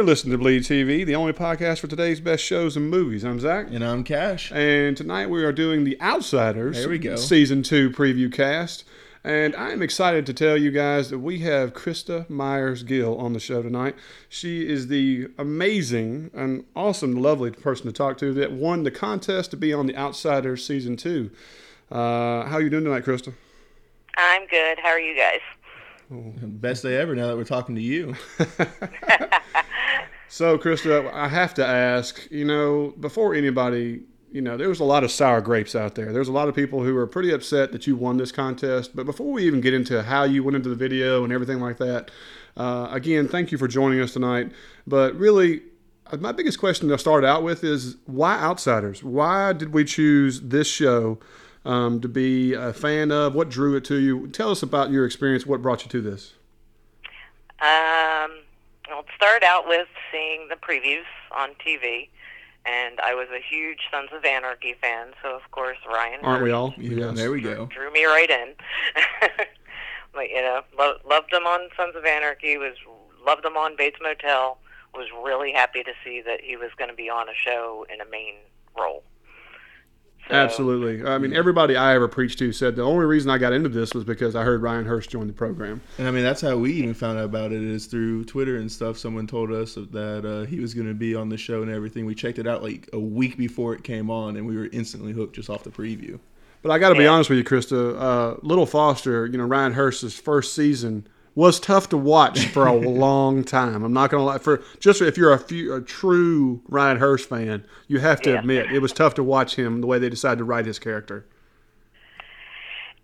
You're listening to Bleed TV, the only podcast for today's best shows and movies. I'm Zach. And I'm Cash. And tonight we are doing The Outsiders. There we go. Season 2 preview cast. And I am excited to tell you guys that we have Krista Myers Gill on the show tonight. She is the amazing and awesome, lovely person to talk to that won the contest to be on The Outsiders Season 2. Uh, how are you doing tonight, Krista? I'm good. How are you guys? Best day ever now that we're talking to you. So, Krista, I have to ask, you know, before anybody, you know, there was a lot of sour grapes out there. There's a lot of people who are pretty upset that you won this contest. But before we even get into how you went into the video and everything like that, uh, again, thank you for joining us tonight. But really, uh, my biggest question to start out with is why Outsiders? Why did we choose this show um, to be a fan of? What drew it to you? Tell us about your experience. What brought you to this? Um, well, it started out with seeing the previews on TV, and I was a huge Sons of Anarchy fan, so of course Ryan. Aren't we all? Yeah, there we go. Drew me right in. but you know, lo- loved him on Sons of Anarchy. Was loved him on Bates Motel. Was really happy to see that he was going to be on a show in a main role. So, Absolutely. I mean, everybody I ever preached to said the only reason I got into this was because I heard Ryan Hurst join the program. And I mean, that's how we even found out about it is through Twitter and stuff. Someone told us that uh, he was going to be on the show and everything. We checked it out like a week before it came on, and we were instantly hooked just off the preview. But I got to be Yeah. honest with you, Krista. Uh, Little Foster, you know, Ryan Hurst's first season was tough to watch for a long time. I'm not going to lie. For just if you're a, few, a true Ryan Hurst fan, you have to Yeah. admit it was tough to watch him the way they decided to write his character.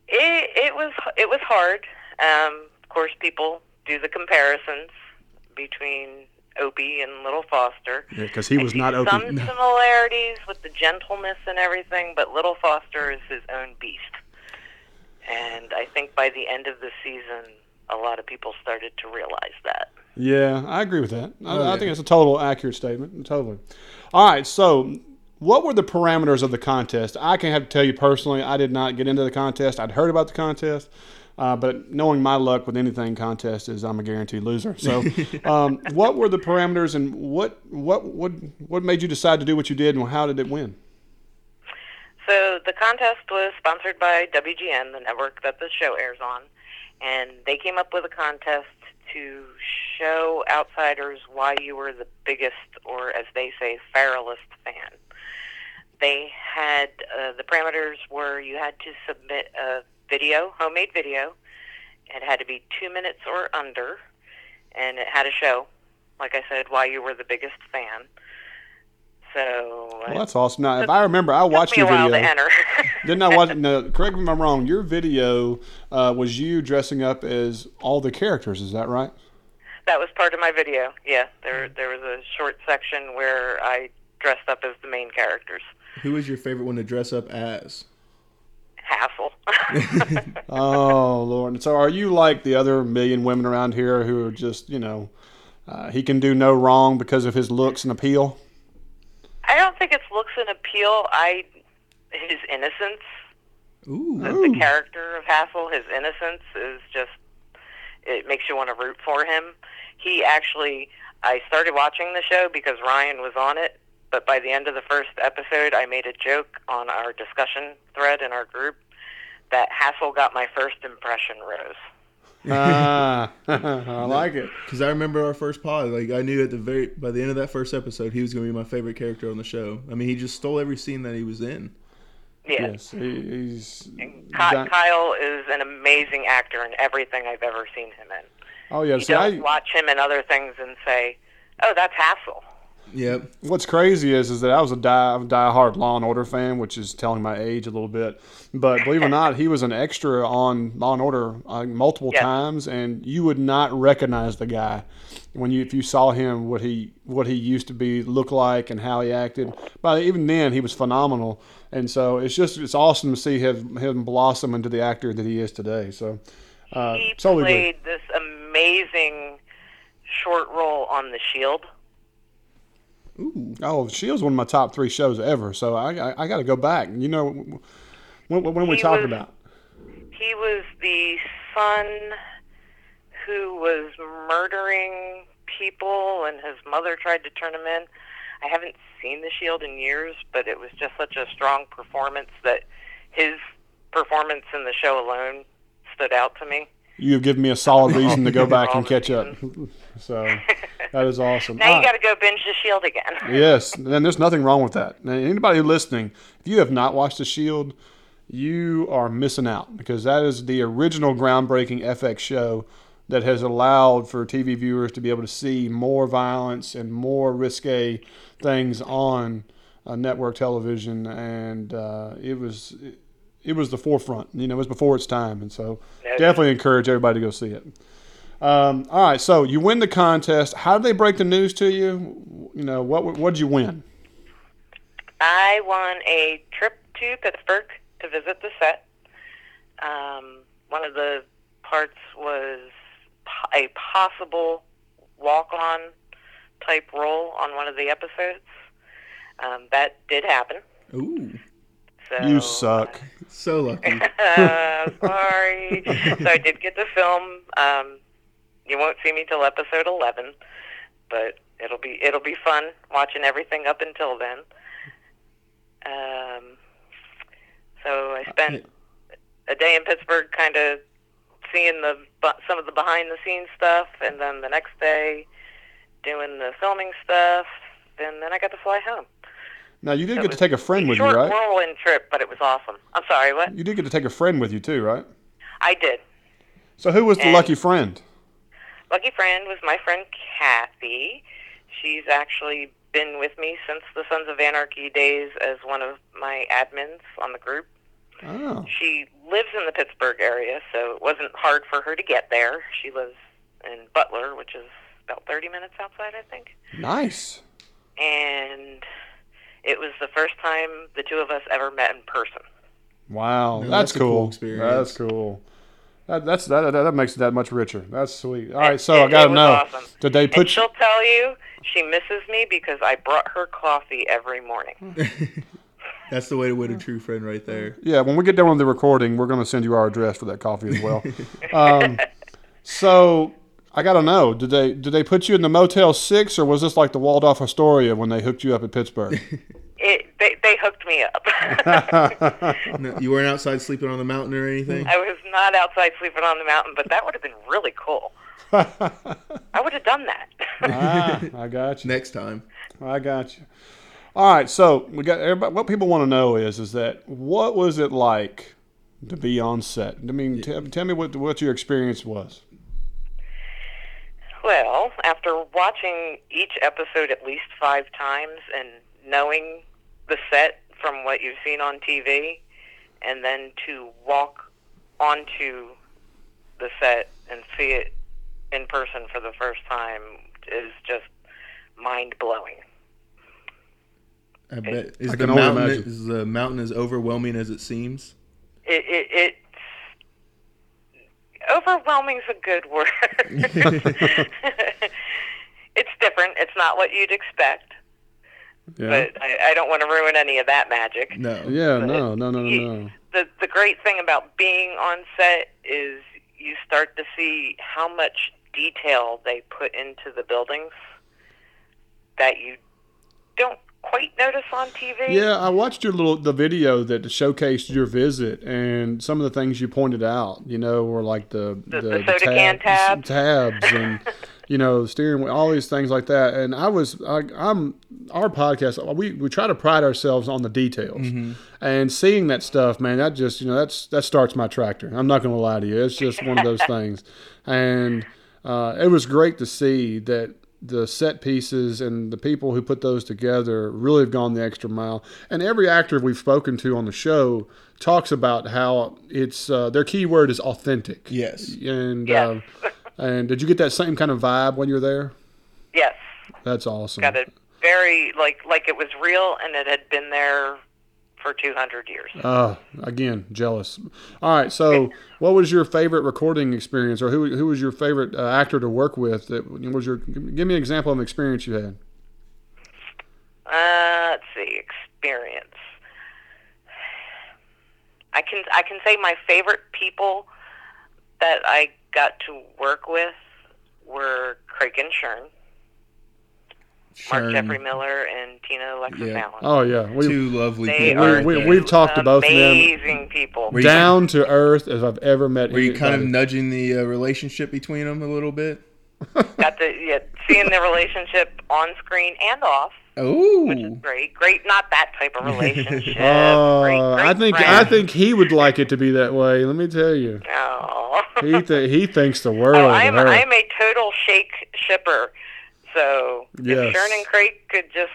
It, it was it was hard. Um, of course, people do the comparisons between Opie and Little Foster. Yeah, because he was not some open. similarities with the gentleness and everything, but Little Foster is his own beast. And I think by the end of the season, a lot of people started to realize that. Yeah, I agree with that. I, Oh, I yeah. think it's a total accurate statement. Totally. All right, so what were the parameters of the contest? I can have to tell you personally, I did not get into the contest. I'd heard about the contest, uh, but knowing my luck with anything contest is I'm a guaranteed loser. So, um, what were the parameters, and what what what what made you decide to do what you did, and how did it win? So the contest was sponsored by WGN, the network that the show airs on, and they came up with a contest to show outsiders why you were the biggest, or as they say, feralist fan. They had uh, the parameters were you had to submit a video, homemade video. It had to be two minutes or under, and it had to show, like I said, why you were the biggest fan. So Well, that's awesome. Now, if I remember, I watched your video. Didn't I watch? No, correct me if I'm wrong. Your video uh, was you dressing up as all the characters. Is that right? That was part of my video. Yeah, there there was a short section where I dressed up as the main characters. Who is your favorite one to dress up as? Hasil. Oh Lord! So are you like the other million women around here who are just you know uh, he can do no wrong because of his looks and appeal? I don't think it's looks and appeal. I his innocence, Ooh. the, the character of Hasil, his innocence is just it makes you want to root for him. He actually, I started watching the show because Ryan was on it, but by the end of the first episode, I made a joke on our discussion thread in our group that Hasil got my first impression rose. Ah, I like it. Because I remember our first pod. Like I knew at the very by the end of that first episode, he was going to be my favorite character on the show. I mean, he just stole every scene that he was in. Yeah. Yes, he, he's. Ky- Kyle is an amazing actor in everything I've ever seen him in. oh yeah, You see, don't I, watch him in other things and say, "Oh, that's Hasil." Yep. what's crazy is is that I was a die diehard Law and Order fan, which is telling my age a little bit. But believe it or not, he was an extra on Law and Order uh, multiple Yes. times, and you would not recognize the guy when you if you saw him what he what he used to be look like and how he acted. But even then, he was phenomenal, and so it's just it's awesome to see him him blossom into the actor that he is today. So. Uh, he totally played this amazing short role on The Shield. Ooh. Oh, Shield's one of my top three shows ever. So I I, I got to go back. You know, when, when are we talking was- about? He was the son who was murdering people, and his mother tried to turn him in. I haven't seen The Shield in years, but it was just such a strong performance that his performance in the show alone stood out to me. You have given me a solid reason to go back and catch up. So that is awesome. Now you right. got to go binge The Shield again. Yes, and there's nothing wrong with that. Now, anybody listening, if you have not watched The Shield, you are missing out because that is the original groundbreaking FX show that has allowed for TV viewers to be able to see more violence and more risque things on uh, network television, and uh, it was it was the forefront. You know, it was before its time, and so definitely encourage everybody to go see it. Um, all right, so you win the contest. How did they break the news to you? You know, what what did you win? I won a trip to Pittsburgh to visit the set. Um, one of the parts was a possible walk-on type role on one of the episodes. Um, that did happen. Ooh, So, You suck. so lucky. uh, sorry. so I did get to film. Um, you won't see me till episode eleven, but it'll be it'll be fun watching everything up until then. Um, so I spent a day in Pittsburgh, kind of seeing the some of the behind the scenes stuff, and then the next day doing the filming stuff, and then I got to fly home. Now you did That get to take a friend with you, Short right? whirlwind trip, but it was awesome. I'm sorry, what? You did get to take a friend with you too, right? I did. So who was the And- lucky friend? Lucky friend was my friend Kathy. She's actually been with me since the Sons of Anarchy days as one of my admins on the group. Oh, She lives in the Pittsburgh area, so it wasn't hard for her to get there. She lives in Butler, which is about 30 minutes outside, I think. nice. And it was the first time the two of us ever met in person. Wow, that's, that's cool cool. experience. That's cool. That, that's that, that. That makes it that much richer. That's sweet. All right, so it- I gotta know. awesome. Did they put you? she'll tell you she misses me because I brought her coffee every morning. That's the way to win a true friend, right there. Yeah, when we get done with the recording, we're going to send you our address for that coffee as well. um, so I got to know: did they did they put you in the Motel Six, or was this like the Waldorf Astoria when they hooked you up at Pittsburgh? It, they, they hooked me up. No, you weren't outside sleeping on the mountain or anything. I was not outside sleeping on the mountain, but that would have been really cool. I would have done that. ah, I got you. Next time. I got you. All right, so we got everybody. What people want to know is is that what was it like to be on set? I mean, t- tell me what what your experience was. well, after watching each episode at least five times and knowing the set from what you've seen on TV, and then to walk onto the set and see it in person for the first time is just mind blowing. I bet is I the can only mountain imagine. is the mountain as overwhelming as it seems. It, it, it's overwhelming's a good word. it's different. It's not what you'd expect, Yeah. but I, I don't want to ruin any of that magic. No. yeah. but No. No. No. No. you- No. The the great thing about being on set is you start to see how much detail they put into the buildings that you don't quite notice on TV. Yeah, I watched your little the video that showcased your visit and some of the things you pointed out. You know, were like the The- the soda can tabs. tabs and you know steering wheel, all these things like that. And I was, I, I'm our podcast. We we try to pride ourselves on the details and seeing that stuff, man. That just you know that's that starts my tractor. I'm not going to lie to you. It's just one of those things, and uh, it was great to see that the set pieces and the people who put those together really have gone the extra mile. And every actor we've spoken to on the show talks about how it's uh, their key word is authentic. Yes. And Yes. uh, and did you get that same kind of vibe when you were there? Yes. That's awesome. got it very like like it was real and it had been there for 200 years. Uh, again, jealous. All right, so what was your favorite recording experience, or who who was your favorite uh, actor to work with? That was your. Give me an example of an experience you had. Uh, let's see, experience. I can I can say my favorite people that I got to work with were Craig and Shern. Mark Jeffrey Miller and Tina Alexis Yeah. Allen. Oh yeah, we Two lovely they people. are we- there. we've talked to both them. amazing people. Were you- down to earth as I've ever met. Were you kind of nudging the uh, relationship between them a little bit? Got to yeah, seeing the relationship on screen and off, Oh, which is great. Great, not that type of relationship. Oh, great, I great think I think he would like it to be that way. Let me tell you, Oh. he th- he thinks the oh, world Oh, I'm her. I'm a total shake shipper. So Yes. if Sharon and Craig could just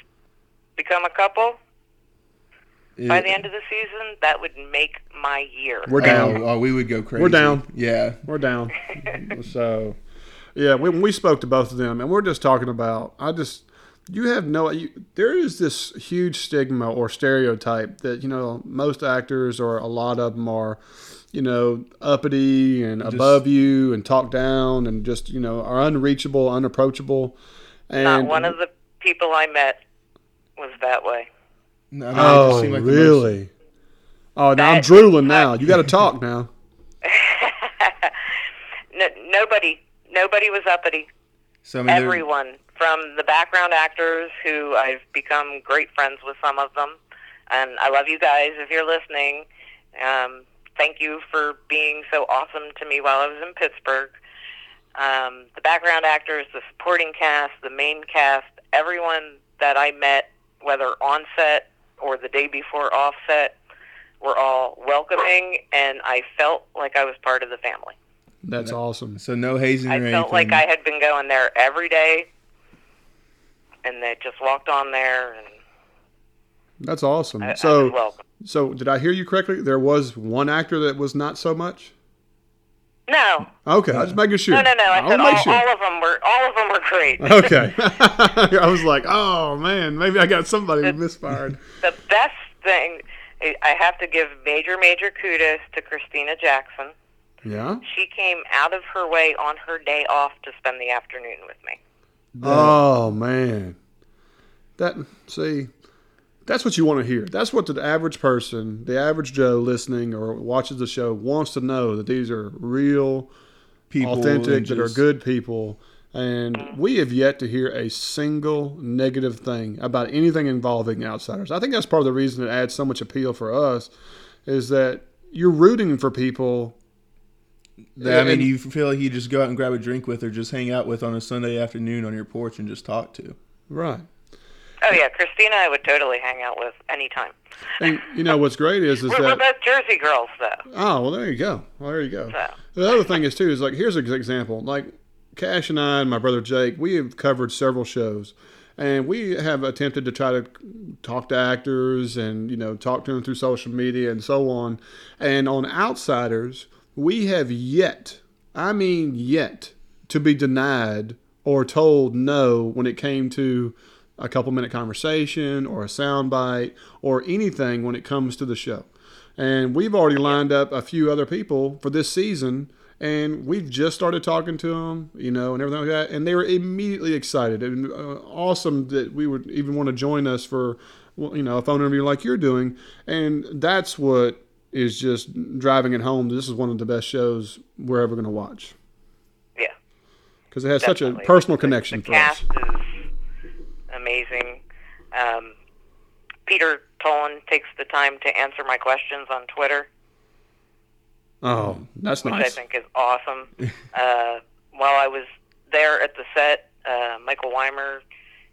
become a couple by the end of the season, that would make my year. We're down. Oh, oh, we would go crazy. We're down. Yeah. We're down. so, yeah, we, we spoke to both of them, and we're just talking about. I just, you have no. You, there is this huge stigma or stereotype that you know most actors or a lot of them are, you know, uppity and above you and talk down and just you know are unreachable, unapproachable. And Not one of the people I met was that way. No, I mean, oh, like the most- really? Oh, now I'm drooling now. You got to talk now. no, nobody, nobody was uppity. so, I mean, they're- Everyone, from the background actors who I've become great friends with some of them, and I love you guys if you're listening. Um, thank you for being so awesome to me while I was in Pittsburgh. Um, the background actors, the supporting cast, the main cast, everyone that I met, whether on set or the day before off set, were all welcoming, and I felt like I was part of the family. That's awesome. So no hazing or I anything. felt like I had been going there every day, and they just walked on there, and That's awesome. I, I so, welcome. So, did I hear you correctly? There was one actor that was not so much. No, Okay, I was making sure. no, no, no. I I'll said all, sure. all of them were all of them were great. Okay, I was like, oh man, maybe I got somebody who misfired. the best thing I I have to give major, major kudos to Christina Jackson. Yeah. She came out of her way on her day off to spend the afternoon with me. Oh man, that see, that's what you want to hear. That's what the average person, the average Joe listening or watches the show, wants to know that these are real, people authentic, that are good people. And we have yet to hear a single negative thing about anything involving outsiders. I think that's part of the reason it adds so much appeal for us, is that you're rooting for people. That- I mean, you feel like you just go out and grab a drink with or just hang out with on a Sunday afternoon on your porch and just talk to. Right. Oh yeah, Christina, I would totally hang out with anytime. And you know what's great is is We're, we're that both Jersey girls, though. oh well there you go well there you go. So The other thing is too is like here's an example. Like Cash and I and my brother Jake, we have covered several shows, and we have attempted to try to talk to actors and you know talk to them through social media and so on. And on Outsiders, we have yet, I mean yet, to be denied or told no when it came to a couple minute conversation or a soundbite or anything when it comes to the show. And we've already lined up a few other people for this season, and we've just started talking to them, you know, and everything like that. And they were immediately excited and uh, awesome that we would even want to join us for, you know, a phone interview like you're doing. And that's what is just driving it home. This is one of the best shows we're ever going to watch yeah. because it has such a personal The- connection the for us. is amazing. Um, Peter Tolan takes the time to answer my questions on Twitter, Oh, that's nice. which I think is awesome. uh, while I was there at the set, uh, Michael Weimer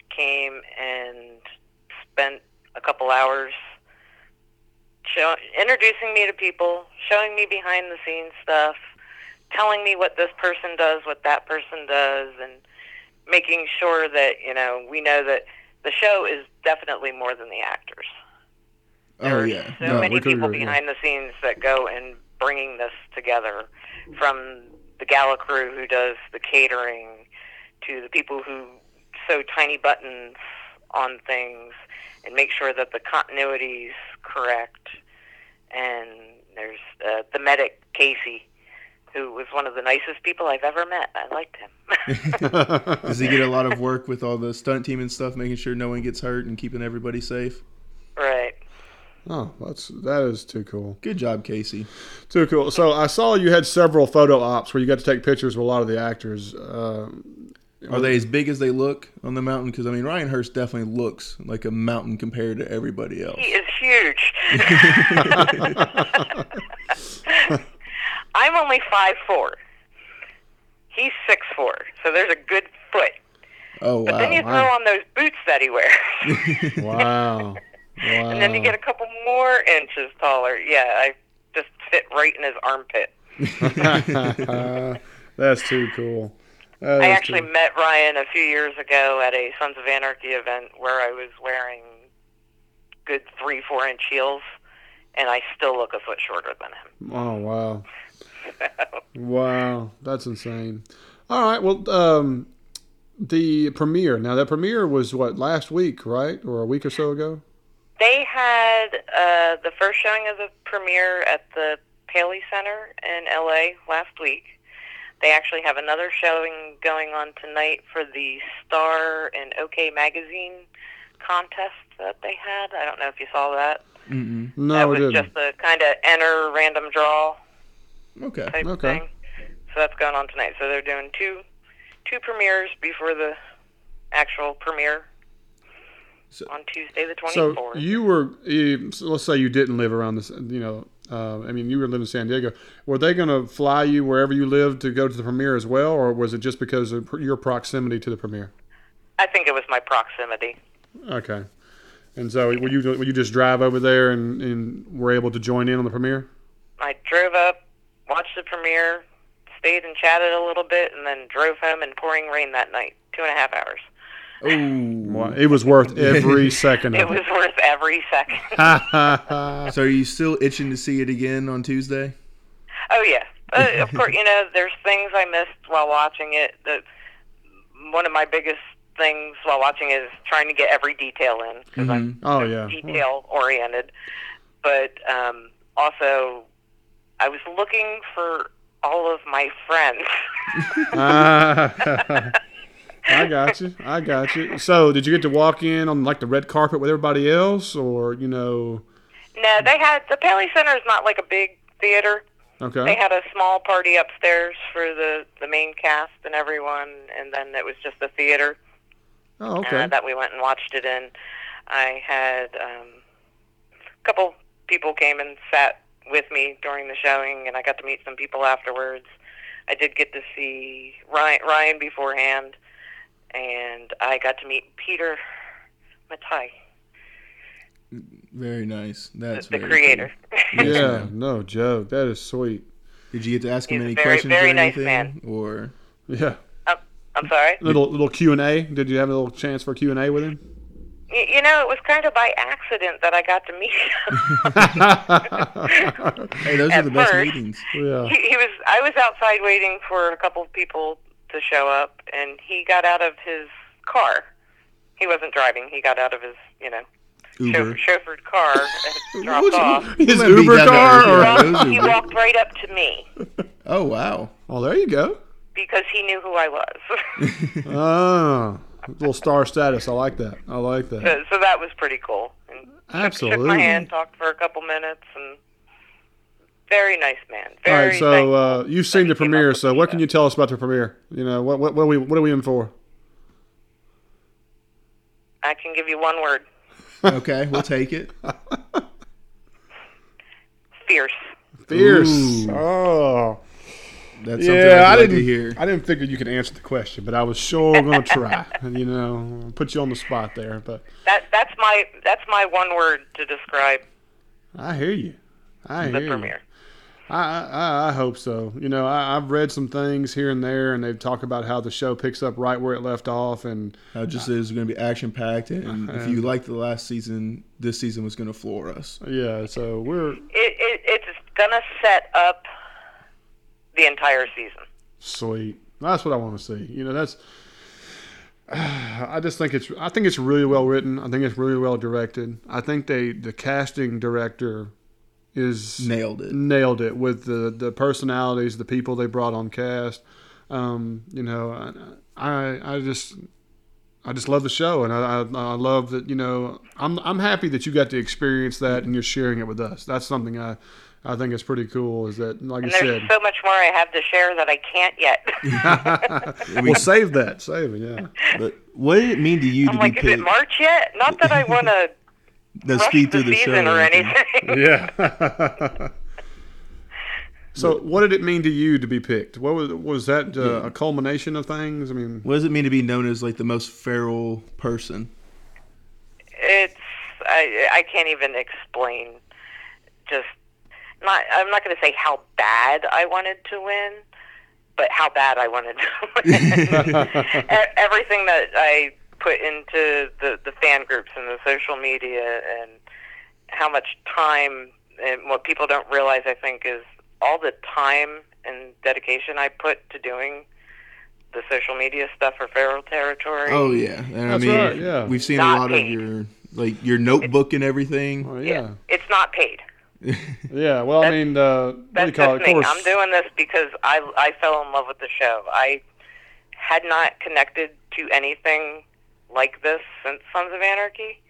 came and spent a couple hours show, introducing me to people, showing me behind the scenes stuff, telling me what this person does, what that person does, and making sure that you know we know that the show is definitely more than the actors. Oh There's yeah. so No, many people agree behind the scenes that go in bringing this together, from the gala crew who does the catering to the people who sew tiny buttons on things and make sure that the continuity's correct. And there's uh, the medic Casey, who was one of the nicest people I've ever met. I liked him. Does he get a lot of work with all the stunt team and stuff, making sure no one gets hurt and keeping everybody safe? right. oh, that's that is too cool. Good job, Casey. Too cool. So I saw you had several photo ops where you got to take pictures with a lot of the actors. Um, Are they as big as they look on the mountain? Because I mean, Ryan Hurst definitely looks like a mountain compared to everybody else. He is huge. I'm only five four. He's six four, so there's a good foot. Oh wow! But then you wow! throw on those boots that he wears, Wow. Wow. and then you get a couple more inches taller. Yeah, I just fit right in his armpit. That's too cool. That I actually too- met Ryan a few years ago at a Sons of Anarchy event where I was wearing good three, four inch heels, and I still look a foot shorter than him. Oh wow. Wow, that's insane. All right, well, um, the premiere. Now that premiere was what last week, right, or a week or so ago? They had uh, the first showing of the premiere at the Paley Center in LA last week. They actually have another showing going on tonight for the Star and OK Magazine contest that they had. I don't know if you saw that. Mm-mm. No, that was didn't. just a kind of enter random draw Okay. type Okay. thing. So that's going on tonight. So they're doing two two premieres before the actual premiere So- on Tuesday the 24th. So you were, you, so let's say you didn't live around this, you know, uh, I mean, you were living in San Diego. Were they going to fly you wherever you lived to go to the premiere as well, or was it just because of your proximity to the premiere? I think it was my proximity. Okay. And so, would you would you just drive over there and, and were able to join in on the premiere? I drove up, watched the premiere, stayed and chatted a little bit, and then drove home in pouring rain that night. Two and a half hours. Oh. It was worth every second It of was it. worth every second. So are you still itching to see it again on Tuesday? oh yeah, uh, of course. You know, there's things I missed while watching it. The one of my biggest things while watching it is trying to get every detail in because I'm oh yeah. detail oriented. But um, also, I was looking for all of my friends. I got you. I got you. So, did you get to walk in on like the red carpet with everybody else, or you know? no, they had the Paley Center is not like a big theater. Okay. They had a small party upstairs for the the main cast and everyone, and then it was just the theater Oh, uh, okay. that we went and watched it in. I had um, a couple people came and sat with me during the showing, and I got to meet some people afterwards. I did get to see Ryan, Ryan beforehand, and I got to meet Peter Mattei, Very nice. That's the very creator. cool. Yeah. No joke. That is sweet. Did you get to ask him He's a any very- questions very or nice anything? man. Or Yeah. Oh, I'm sorry. Little little Q and A. Did you have a little chance for Q and A with him? You know, it was kind of by accident that I got to meet him. hey, those At are the best meetings. yeah. he, he was I was outside waiting for a couple of people to show up and he got out of his car. He wasn't driving. He got out of his, you know, Uber. chauff- chauffeured car and dropped off. His Let Uber car. Or. Well, he walked right up to me Oh wow. Well, there you go. because he knew who I was. Ah, little star status. I like that. I like that. so, so that was pretty cool. And shook- Shook Absolutely. my hand, talked for a couple minutes, and very nice man. All Very right, so uh, you've seen the premiere. So what can you tell us about the premiere? You know, what what, what are we what are we in for? I can give you one word: Okay, we'll take it. fierce. Fierce. Ooh. Oh, That's something yeah. I'd I didn't. to hear. I didn't figure you could answer the question, but I was sure going to try. you know, put you on the spot there, but That that's my that's my one word to describe I hear you. I the hear you. Premiere. I, I I hope so. You know, I, I've read some things here and there, and they talk about how the show picks up right where it left off, and How just is going to be action packed, and uh, if you liked the last season, this season was going to floor us. yeah. So we're It, it it's gonna set up the entire season. Sweet. That's what I want to see. You know, that's. I just think it's. I think it's really well written. I think it's really well directed. I think they the casting director is Nailed it. nailed it with the the personalities, the people they brought on cast. Um, you know, I, I I just I just love the show, and I, I I love that. You know, I'm I'm happy that you got to experience that, and you're sharing it with us. That's something I I think it's pretty cool. Is that like And you there's said? so much more I have to share that I can't yet. well, save that, save it. Yeah. But what did it mean to you I'm to like, be is it? March yet? Not that I want to The rush speed through the show. or everything. anything. Yeah. so, what did it mean to you to be picked? What was was that uh, a culmination of things? I mean, What does it mean to be known as like the most feral person? it's I I can't even explain. Just not. I'm not going to say how bad I wanted to win, but how bad I wanted to win. E- Everything that I put into the the fan groups and the social media and how much time and what people don't realize I think is all the time and dedication I put to doing the social media stuff for Feral Territory. Oh yeah, and I That's mean, right, yeah. we've seen Not a lot paid. of your like your notebook and everything. well, yeah, It's not paid. yeah. Well, I mean, uh, what do you That's call it? just me. I'm doing this because I I fell in love with the show. I had not connected to anything like this since Sons of Anarchy.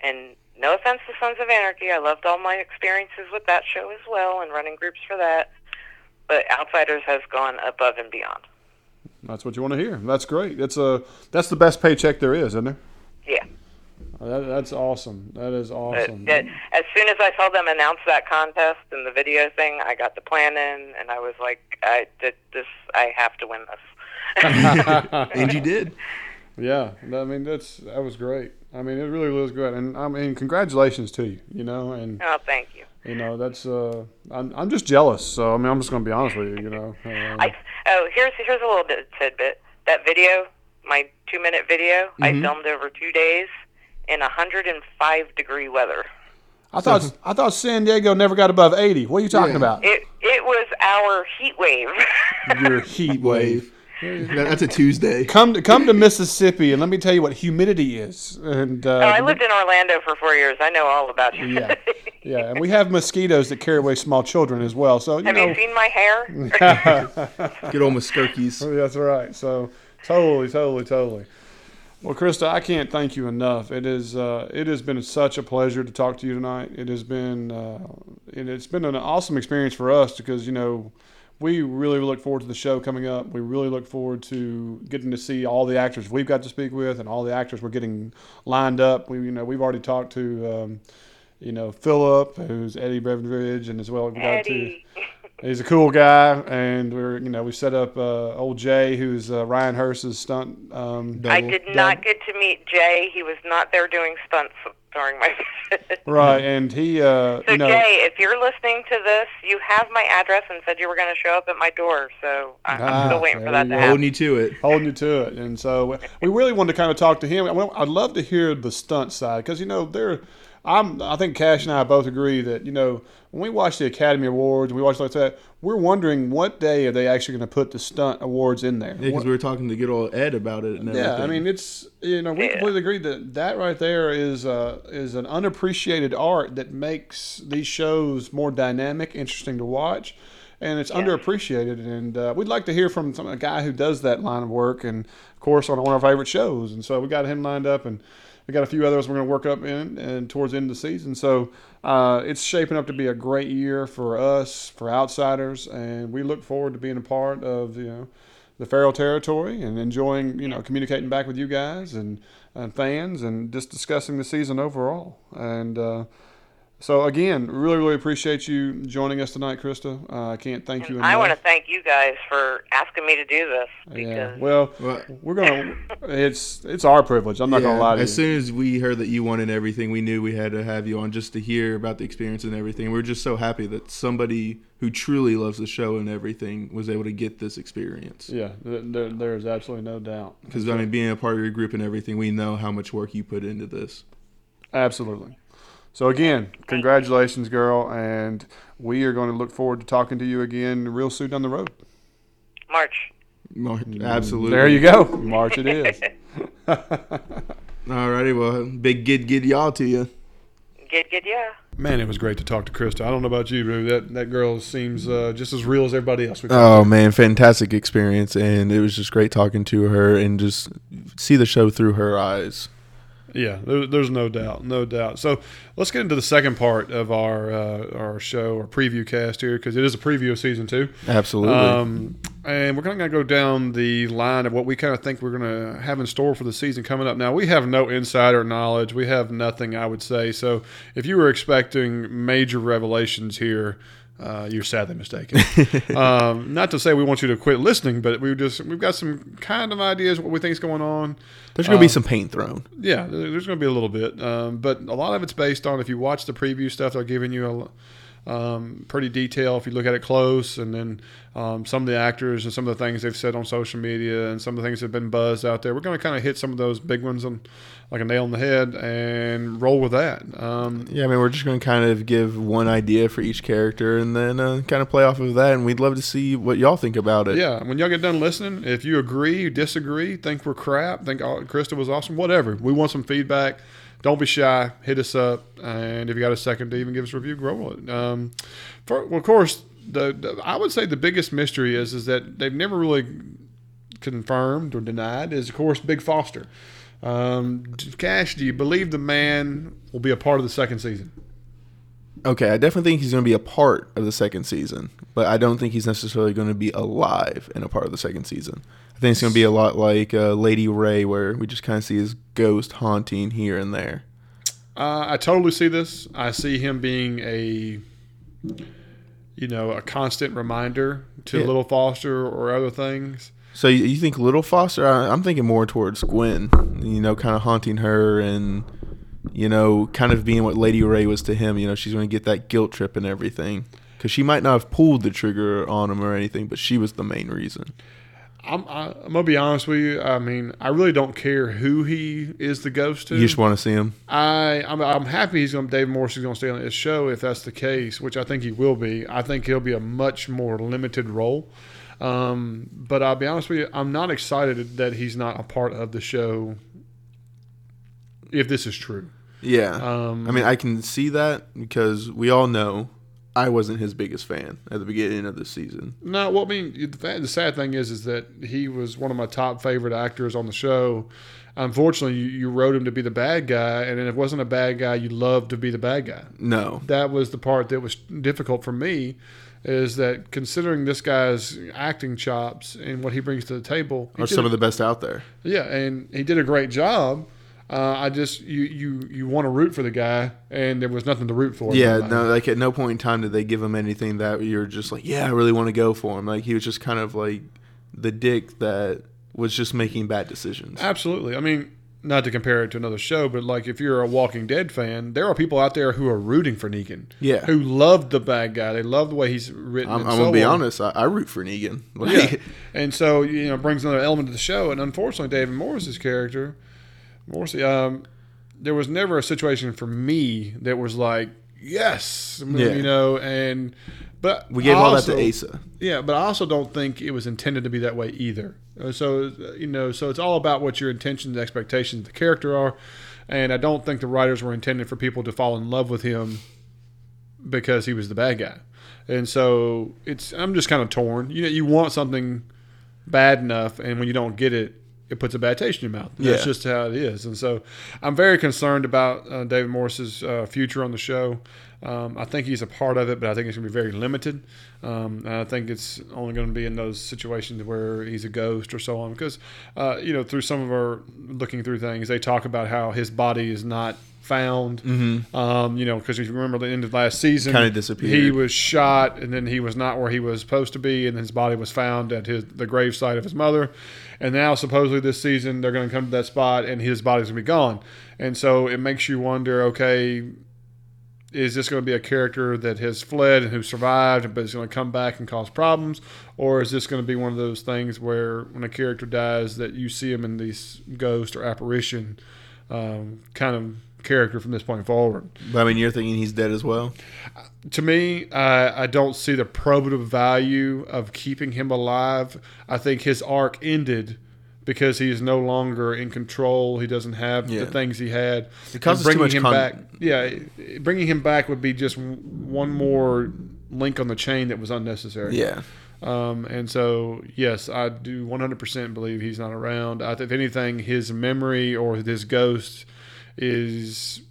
And no offense to Sons of Anarchy, I loved all my experiences with that show as well and running groups for that. But Outsiders has gone above and beyond. that's what you want to hear. That's great. That's a that's the best paycheck there is, isn't there? Yeah. Uh, that, that's awesome. That is But awesome. that- as soon as I saw them announce that contest and the video thing, I got the plan in, and I was like, I did this. I have to win this. and you did. Yeah, I mean that's that was great. I mean it really was great, and I mean congratulations to you. You know, and oh, thank you. you know that's uh, I'm I'm just jealous. So I mean I'm just gonna be honest with you. You know, uh, I oh here's here's a little bit tidbit. That video, my two minute video, I Mhm. filmed over two days in 105 degree weather. I thought I thought San Diego never got above 80. What are you talking Yeah. about? It it was our heat wave. Your heat wave. That- That's a Tuesday. Come to come to Mississippi and let me tell you what humidity is. And uh, oh, I lived in Orlando for four years. I know all about you. Yeah. yeah, and we have mosquitoes that carry away small children as well. So you Have know, you seen my hair? Good old Muskirkies. That's right. So totally, totally, totally. Well, Krista, I can't thank you enough. It is uh, it has been such a pleasure to talk to you tonight. It has been uh, it, it's been an awesome experience for us because you know we really look forward to the show coming up. We really look forward to getting to see all the actors we've got to speak with and all the actors we're getting lined up. We you know we've already talked to. Um, you know Philip, who's Eddie Beveridge, and as well we've got to Eddie. He's a cool guy, and we're you know we set up uh, old Jay, who's uh, Ryan Hurst's stunt. Um, I Double. did not get to meet Jay. He was not there doing stunts during my visit. right, and he, uh, So you know, Jay, if you're listening to this, you have my address and said you were going to show up at my door. So I- Ah, I'm still waiting for that to go. happen. Holding you to it. holding you to it, and so we really wanted to kind of talk to him. I want- I'd love to hear the stunt side because you know there. I'm. I think Cash and I both agree that you know when we watch the Academy Awards and we watch like that, we're wondering what day are they actually going to put the stunt awards in there. Yeah, because we were talking to good old Ed about it and. Yeah, I mean it's you know we Yeah. completely agree that that right there is uh, is an unappreciated art that makes these shows more dynamic, interesting to watch, and it's underappreciated. And uh, we'd like to hear from some a guy who does that line of work, and of course on one of our favorite shows. And so we got him lined up, and we got a few others we're going to work up in and towards the end of the season. So uh, it's shaping up to be a great year for us, for outsiders, and we look forward to being a part of you know the feral territory and enjoying you know communicating back with you guys and, and fans and just discussing the season overall and uh, so again really really appreciate you joining us tonight krista uh, i can't thank you enough. I want to thank you guys for asking me to do this because yeah well Well, we're gonna it's it's our privilege i'm not yeah, gonna lie to as you As soon as we heard that you wanted everything, we knew we had to have you on just to hear about the experience and everything. We are just so happy that somebody who truly loves the show and everything was able to get this experience. yeah there, there's absolutely no doubt Because I mean, being a part of your group and everything, we know how much work you put into this. Absolutely. So again, congratulations, girl, and we are going to look forward to talking to you again real soon down the road. March. Mar- Absolutely. There you go. March it is. All righty. well, big good good y'all to you. Good, good, yeah. Man, it was great to talk to Krista. I don't know about you, Rue. That that girl seems uh, just as real as everybody else. we've Oh man, fantastic experience, and it was just great talking to her and just see the show through her eyes. Yeah, there, there's no doubt, no doubt. So let's get into the second part of our uh, our show, our preview cast here, because it is a preview of season two. Absolutely. Um, and we're kind of going to go down the line of what we kind of think we're going to have in store for the season coming up. Now, we have no insider knowledge. We have nothing, I would say. So if you were expecting major revelations here, uh, you're sadly mistaken. um, not to say we want you to quit listening, but we just we've got some kind of ideas what we think is going on. There's going to be um, some paint thrown. Yeah, there's going to be a little bit, um, but a lot of it's based on if you watch the preview stuff, they're giving you a um, pretty detailed if you look at it close, and then um, some of the actors and some of the things they've said on social media and some of the things that have been buzzed out there. We're going to kind of hit some of those big ones on like a nail in the head and roll with that. Um, Yeah, I mean, we're just going to kind of give one idea for each character and then uh, kind of play off of that. And we'd love to see what y'all think about it. Yeah, when y'all get done listening, if you agree, disagree, think we're crap, think oh, Krista was awesome, whatever. We want some feedback. Don't be shy. Hit us up, and if you got a second to even give us a review, roll it. Um, for, well, of course, the, the I would say the biggest mystery is is that they've never really confirmed or denied is of course Big Foster. Um, Cash, do you believe the man will be a part of the second season? Okay, I definitely think he's going to be a part of the second season, but I don't think he's necessarily going to be alive in a part of the second season. I think it's going to be a lot like uh, Lady Ray, where we just kind of see his ghost haunting here and there. Uh, I totally see this. I see him being a, you know, a constant reminder to Yeah. Little Foster or other things. So you, you think Little Foster? I, I'm thinking more towards Gwen. You know, kind of haunting her and you know, kind of being what Lady Ray was to him. You know, she's going to get that guilt trip and everything because she might not have pulled the trigger on him or anything, but she was the main reason. I'm, I, I'm gonna be honest with you. I mean, I really don't care who he is the ghost to. You just want to see him. I I'm, I'm happy he's going. to Dave Morse is going to stay on his show if that's the case, which I think he will be. I think he'll be a much more limited role. Um, but I'll be honest with you, I'm not excited that he's not a part of the show. If this is true, Yeah. um, I mean, I can see that because we all know I wasn't his biggest fan at the beginning of the season. No, well, I mean, the, the sad thing is, is that he was one of my top favorite actors on the show. Unfortunately, you, you wrote him to be the bad guy, and if it wasn't a bad guy, you loved to be the bad guy. No. That was the part that was difficult for me, is that considering this guy's acting chops and what he brings to the table, Are some a- of the best out there. yeah, and he did a great job. Uh, I just you you you want to root for the guy, and there was nothing to root for. Yeah, no, like at no point in time did they give him anything that you're just like, yeah, I really want to go for him. Like he was just kind of like the dick that was just making bad decisions. Absolutely. I mean, not to compare it to another show, but like if you're a Walking Dead fan, there are people out there who are rooting for Negan. Yeah. Who loved the bad guy. They love the way he's written. I'm, I'm so gonna be on. honest. I, I root for Negan. Like, Yeah. and so you know, brings another element to the show. And unfortunately, David Morse's character, Morrissey, um, there was never a situation for me that was like, yes, Yeah. you know, and but we gave I all that to Asa. Yeah, but I also don't think it was intended to be that way either. Uh, So you know, so it's all about what your intentions, expectations the character are, and I don't think the writers were intended for people to fall in love with him because he was the bad guy. And so it's I'm just kind of torn. You know, you want something bad enough, and when you don't get it, it puts a bad taste in your mouth. That's Yeah. just how it is. And so I'm very concerned about uh, David Morse's uh, future on the show. Um, I think he's a part of it, but I think it's going to be very limited. Um, I think it's only going to be in those situations where he's a ghost or so on. Because, uh, you know, through some of our looking through things, they talk about how his body is not found. Mm-hmm. Um, you know, because if you remember the end of last season, Kinda disappeared. He was shot, and then he was not where he was supposed to be, and his body was found at his the grave site of his mother. And now, supposedly, this season they're going to come to that spot, and his body's going to be gone. And so it makes you wonder, okay, is this going to be a character that has fled and who survived, but is going to come back and cause problems, or is this going to be one of those things where when a character dies, that you see him in this ghost or apparition um, kind of character from this point forward? But I mean, you're thinking he's dead as well. to me, I, I don't see the probative value of keeping him alive. I think his arc ended because he is no longer in control. He doesn't have Yeah. the things he had. It causes And too much him con- back. Yeah, bringing him back would be just one more link on the chain that was unnecessary. Yeah. Um, and so, yes, I do 100% believe he's not around. I, if anything, his memory or his ghost is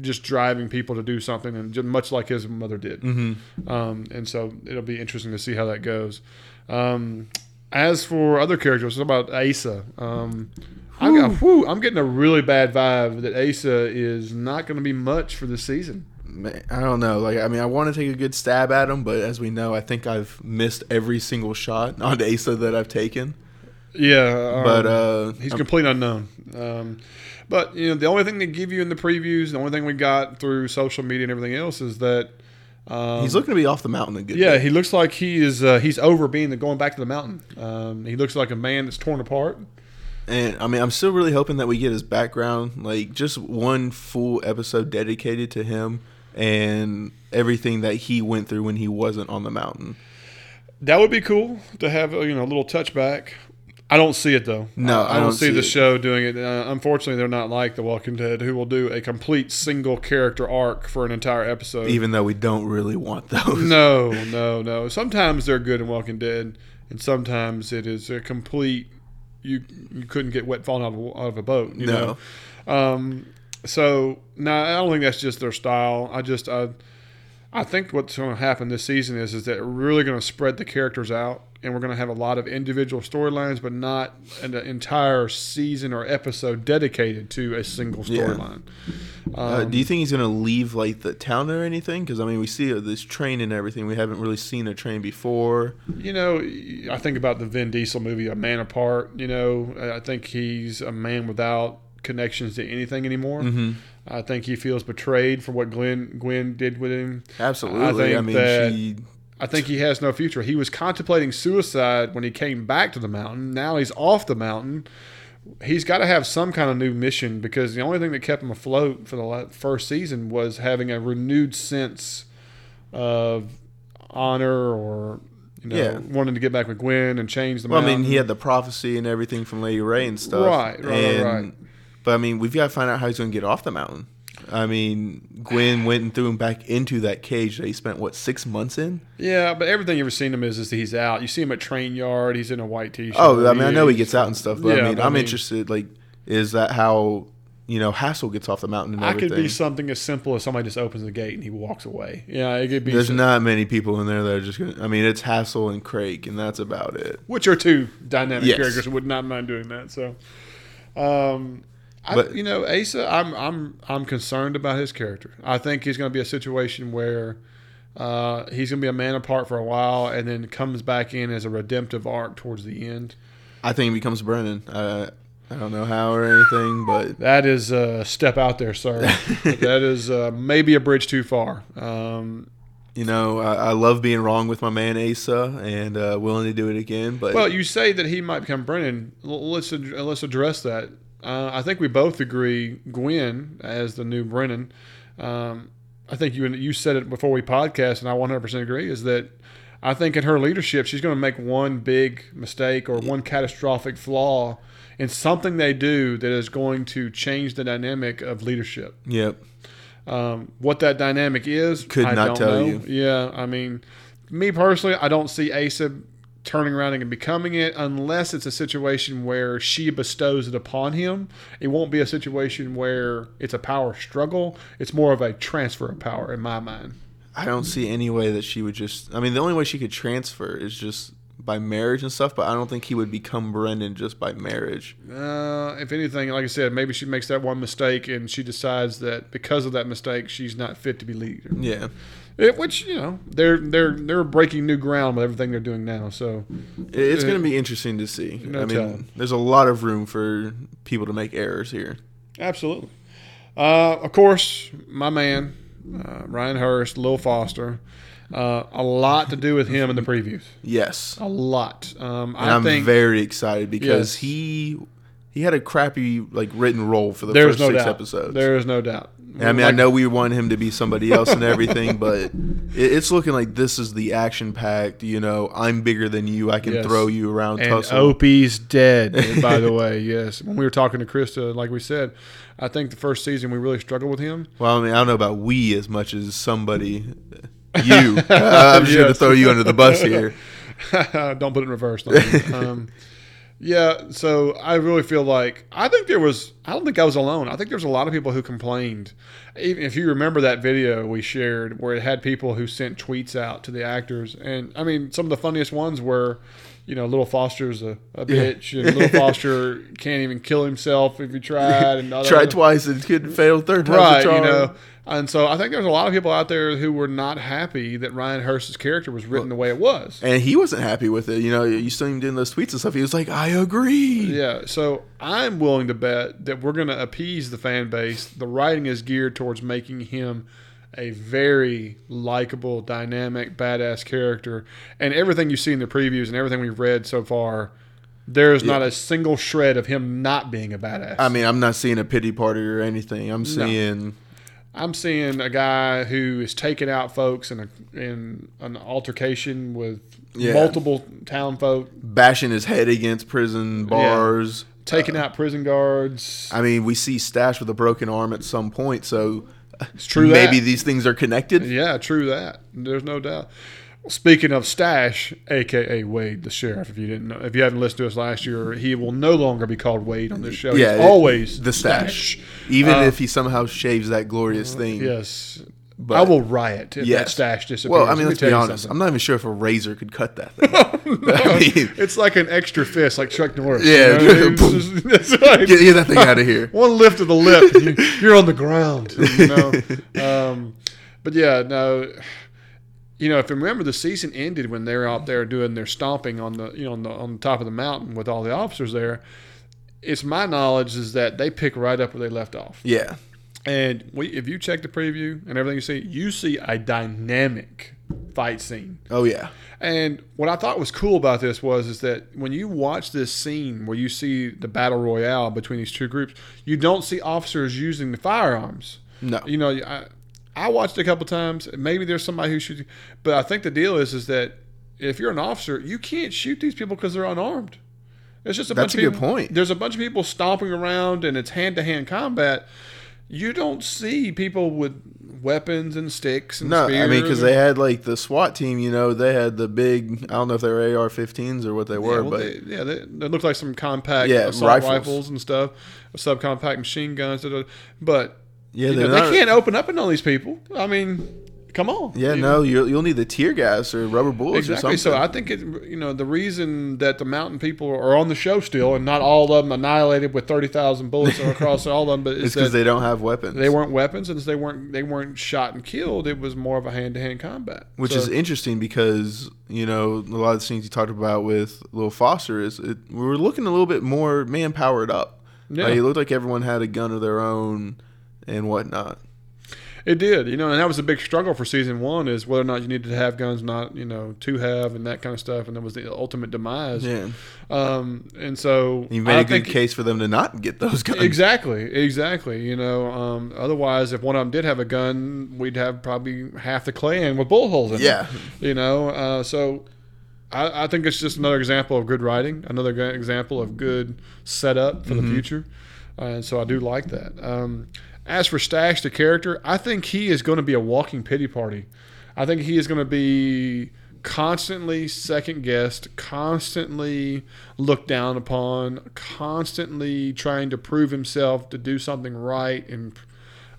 just driving people to do something, and just much like his mother did. Mm-hmm. Um, and so it'll be interesting to see how that goes. Um, as for other characters, what about Asa? Um, whew, I'm getting a really bad vibe that Asa is not going to be much for this season. Man, I don't know. Like, I mean, I want to take a good stab at him, but as we know, I think I've missed every single shot on Asa that I've taken. Yeah, um, But uh, he's complete unknown. Um, but you know, the only thing they give you in the previews, the only thing we got through social media and everything else is that um, he's looking to be off the mountain a good. Yeah, bit. he looks like he is. Uh, he's over being the going back to the mountain. Um, he looks like a man that's torn apart. And I mean, I'm still really hoping that we get his background, like just one full episode dedicated to him and everything that he went through when he wasn't on the mountain. That would be cool to have. uh, You know, a little touchback. I don't see it though. No, I, I don't, don't see, see the show doing it. Uh, unfortunately, they're not like The Walking Dead, who will do a complete single character arc for an entire episode. Even though we don't really want those. no, no, no. Sometimes they're good in Walking Dead, and sometimes it is a complete. You you couldn't get wet falling out of, a- out of a boat. You No. know. Um. So no, I don't think that's just their style. I just I, I think what's going to happen this season is is that we're really going to spread the characters out, and we're going to have a lot of individual storylines, but not an entire season or episode dedicated to a single Yeah. storyline. Uh, Um, do you think he's gonna leave like the town or anything? Because I mean, we see uh, this train and everything. We haven't really seen a train before. You know, I think about the Vin Diesel movie, A Man Apart. You know, I think he's a man without connections to anything anymore. Mm-hmm. I think he feels betrayed for what Glenn Gwen did with him. Absolutely. I, think mean, that- she. I think he has no future. He was contemplating suicide when he came back to the mountain. Now he's off the mountain. He's got to have some kind of new mission because the only thing that kept him afloat for the first season was having a renewed sense of honor or you know Yeah. wanting to get back with Gwen and change the Well, I mean, he had the prophecy and everything from Lady Ray and stuff. Right, right, right, and, right. But I mean, we've got to find out how he's going to get off the mountain. I mean, Gwen went and threw him back into that cage that he spent what six months in. yeah, but everything you've ever seen him is is that he's out. You see him at train yard. He's in a white t-shirt. Oh, I mean, I know he gets out and stuff, but Yeah, I mean, but I I'm mean- interested. Like, is that how you know Hasil gets off the mountain and I everything? could be something as simple as somebody just opens the gate and he walks away. Yeah, it could be. There's some- not many people in there that are just gonna. I mean, it's Hasil and Craig, and that's about it. which are two dynamic Yes. characters. Would not mind doing that. So, um, I, But- you know, Asa, I'm I'm I'm concerned about his character. I think he's going to be a situation where uh, he's going to be a man apart for a while, and then comes back in as a redemptive arc towards the end. I think he becomes Bren'in. Uh, I don't know how or anything, but That is a step out there, sir. that is uh, maybe a bridge too far. Um, you know, I, I love being wrong with my man Asa and uh, willing to do it again. But Well, you say that he might become Bren'in. L- Let's ad- let's address that. Uh, I think we both agree Gwen as the new Bren'in. Um, I think you you said it before we podcast, and I 100% agree. Is that I think in her leadership, she's going to make one big mistake or one catastrophic flaw in something they do that is going to change the dynamic of leadership. yep, Um, what that dynamic is, Could I not don't tell know. you. Yeah, I mean, me personally, I don't see Asa turning around and becoming it unless it's a situation where she bestows it upon him. It won't be a situation where it's a power struggle. It's more of a transfer of power in my mind. I don't see any way that she would just. I mean, the only way she could transfer is just by marriage and stuff. But I don't think he would become Brendan just by marriage. Uh, if anything, like I said, maybe she makes that one mistake and she decides that because of that mistake, she's not fit to be leader. Yeah, It, which you know, they're they're they're breaking new ground with everything they're doing now. So it's Uh, going to be interesting to see. no I mean, telling. there's a lot of room for people to make errors here. Absolutely. Uh, of course, my man, uh, Ryan Hurst, Lil Foster, uh, a lot to do with him in the previews. Yes, A lot. Um, and I I'm think very excited because Yes. he he had a crappy like written role for the there's first no six doubt. episodes. There is no doubt. I mean, I know we want him to be somebody else and everything, but it, it's looking like this is the action packed. You know, I'm bigger than you. I can Yes. throw you around. And tussle. Opie's dead, by the way. Yes. When we were talking to Krista, like we said, I think the first season we really struggled with him. Well, I mean, I don't know about we as much as somebody. You, I'm sure to throw you under the bus here. Don't put it in reverse. Yeah, so I really feel like I think there was I don't think I was alone. I think there's a lot of people who complained. Even if you remember that video we shared where it had people who sent tweets out to the actors and I mean some of the funniest ones were you know, Little Foster's a, a bitch, and Little Foster can't even kill himself if he tried. And Tried other- twice and couldn't fail. Third time. right? You know, and so I think there's a lot of people out there who were not happy that Ryan Hurst's character was written the way it was. And he wasn't happy with it. You know, you saw him doing those tweets and stuff. He was like, "I agree." Yeah, so I'm willing to bet that we're going to appease the fan base. The writing is geared towards making him a very likable, dynamic, badass character. And everything you see in the previews and everything we've read so far, there's not a single shred of him not being a badass. I mean, I'm not seeing a pity party or anything. I'm seeing, I'm seeing a guy who is taking out folks in a in an altercation with Yeah. multiple town folk, bashing his head against prison bars. taking uh, out prison guards. I mean, we see Stash with a broken arm at some point, so It's true. maybe that. these things are connected. Yeah, true that. There's no doubt. Speaking of Stash, aka Wade, the sheriff, if you didn't know, if you haven't listened to us last year, he will no longer be called Wade on this show. Yeah, He's it- always the stash. Even Uh, if he somehow shaves that glorious thing. Yes, But- I will riot if that stash disappears. Well, I Let mean, let's tell be honest. I'm not even sure if a razor could cut that thing. I mean, It's like an extra fist, like Chuck Norris. Yeah, you know what I mean? It's just- right. get, get that thing out of here. One lift of the lip, you- you're on the ground. You know, um, but yeah, no. You know, if you remember, the season ended when they were out there doing their stomping on the you know on the on the top of the mountain with all the officers there. It's my knowledge is that they pick right up where they left off. Yeah. And we, if you check the preview and everything you see, you see a dynamic fight scene. Oh yeah. And what I thought was cool about this was is that when you watch this scene where you see the battle royale between these two groups, you don't see officers using the firearms. No. You know, I, I watched it a couple times. Maybe there's somebody who shoots, but I think the deal is is that if you're an officer, you can't shoot these people because they're unarmed. It's just a That's bunch a of good people, point. There's a bunch of people stomping around, and it's hand to hand combat. You don't see people with weapons and sticks and No, spears. I mean because they had like the SWAT team. You know, they had the big. I don't know if they were AR-15s or what they were, yeah, well, but they, yeah, they, they look like some compact Yeah, assault rifles. rifles. and stuff, subcompact machine guns. But yeah, you know, not. they can't open up on all these people. I mean, come on. yeah, You no, you'll, you'll need the tear gas or rubber bullets or Exactly. something. So I think it. You know, the reason that the mountain people are on the show still, and not all of them annihilated with thirty thousand bullets across all of them, but it's is because they don't have weapons. they weren't weapons, and they weren't they weren't shot and killed. It was more of a hand to hand combat. Which So- is interesting because you know a lot of the things you talked about with Lil Foster is it, we were looking a little bit more man powered up. Yeah. Like, it looked like everyone had a gun of their own and whatnot. It did, you know, and that was a big struggle for season one is whether or not you needed to have guns, not you know to have, and that kind of stuff, and that was the ultimate demise. Yeah, Um, and so you made I a good case for them to not get those guns. Exactly, exactly. You know, um, otherwise, if one of them did have a gun, we'd have probably half the clan with bullet holes in Yeah. it. You know, uh, so I, I think it's just another example of good writing, another example of good setup for Mm-hmm. the future. Uh, and so I do like that. Um, as for Stash, the character, I think he is going to be a walking pity party. I think he is going to be constantly second guessed, constantly looked down upon, constantly trying to prove himself to do something right and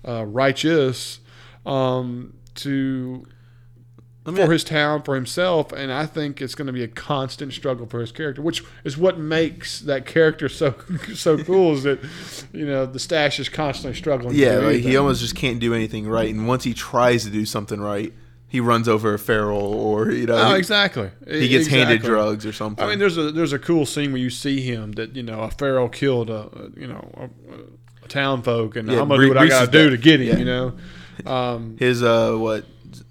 uh, righteous um, to me- for his town, for himself, and I think it's going to be a constant struggle for his character, which is what makes that character so so cool. Is that you know the stash is constantly struggling. Yeah, like he almost just can't do anything right, and once he tries to do something right, he runs over a feral or you know Oh, exactly. he gets handed drugs or something. I mean, there's a there's a cool scene where you see him that you know a feral killed a you know a, a town folk, and Yeah, I'm gonna do what I gotta do to get him. Yeah. You know. Um, his uh what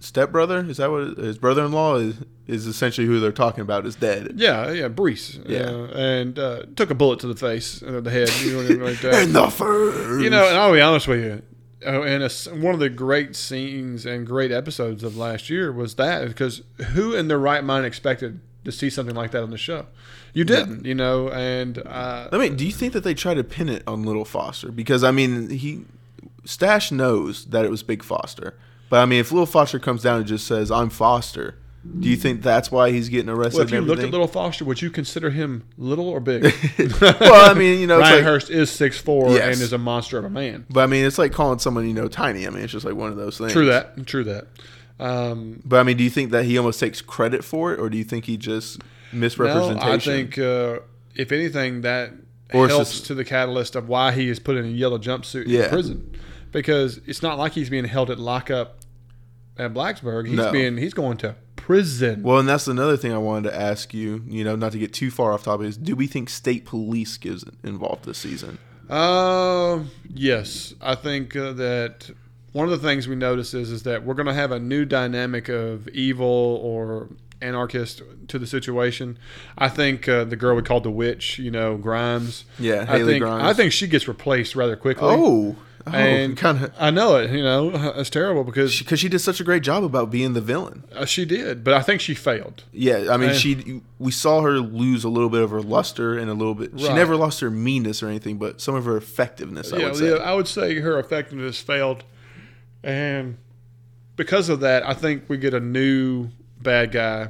stepbrother is that what his brother-in-law is is essentially who they're talking about is dead. yeah, yeah, Brees. Yeah. uh, and uh, took a bullet to the face, and the head, you know, like that. In the first, You know, and I'll be honest with you. Oh, and a one of the great scenes and great episodes of last year was that because who in their right mind expected to see something like that on the show? You didn't, you know, and uh, I mean, do you think that they try to pin it on Little Foster? Because I mean, he Stash knows that it was Big Foster, but I mean, if Little Foster comes down and just says, "I'm Foster," Do you think that's why he's getting arrested? Well, if you looked at? Little Foster, would you consider him little or big? well, I mean, you know, Ryan like, Hurst is six four Yes. and is a monster of a man. but I mean, it's like calling someone you know tiny. I mean, it's just like one of those things. True that. True that. Um, But I mean, do you think that he almost takes credit for it, or do you think he just no, misrepresentation? I think uh, if anything, that Or helps just- to the catalyst of why he is put in a yellow jumpsuit Yeah. in prison, because it's not like he's being held at lockup at Blackburg. He's No. being he's going to prison. Well, and that's another thing I wanted to ask you. You know, not to get too far off topic, is do we think state police gives involved this season? Uh, yes, I think uh, that one of the things we notice is is that we're going to have a new dynamic of evil or anarchist to the situation. I think uh, the girl we called the witch, you know, Grimes. Yeah, I think Grimes. I think she gets replaced rather quickly. Oh, oh and kind of I know it. You know, it's terrible because because she did such a great job about being the villain. uh, she did, but I think she failed. Yeah, I mean, And- she we saw her lose a little bit of her luster and a little bit. She never lost her meanness or anything, but some of her effectiveness. I yeah, would say. yeah, I would say her effectiveness failed, and because of that, I think we get a new bad guy.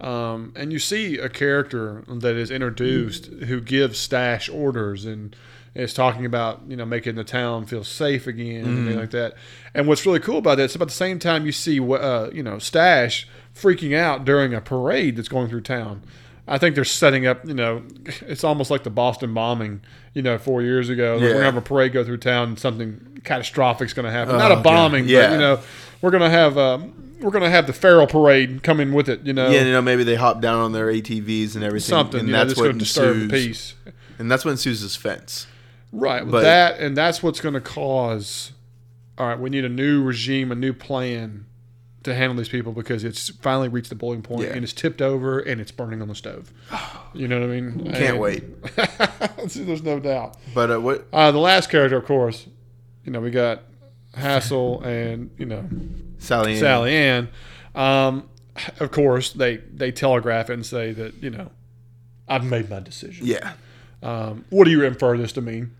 Um, and you see a character that is introduced who gives Stash orders and is talking about you know making the town feel safe again and things like that. And what's really cool about that is about the same time you see uh, you know Stash freaking out during a parade that's going through town. I think they're setting up, you know, it's almost like the Boston bombing, you know, four years ago. We're going to have a parade go through town and something catastrophic is going to happen. Not Oh, a bombing, Yeah. but, you know, we're going to have, um, we're going to have the feral parade coming with it, you know, yeah, you know, maybe they hop down on their ATVs and everything, something, and know, that's that's what going to disturb the ensues. peace. And that's what ensues is fence. Right. But- that, and that's what's going to cause, all right, we need a new regime, a new plan to handle these people because it's finally reached the boiling point Yeah. and it's tipped over and it's burning on the stove. You know what I mean? Can't And- wait. There's no doubt. But uh, what? Uh, the last character, of course, you know, we got Hasil and you know Sally. Ann. Sally Ann. Um, of course, they they telegraph and say that you know I've made my decision. Yeah. Um, what do you infer this to mean?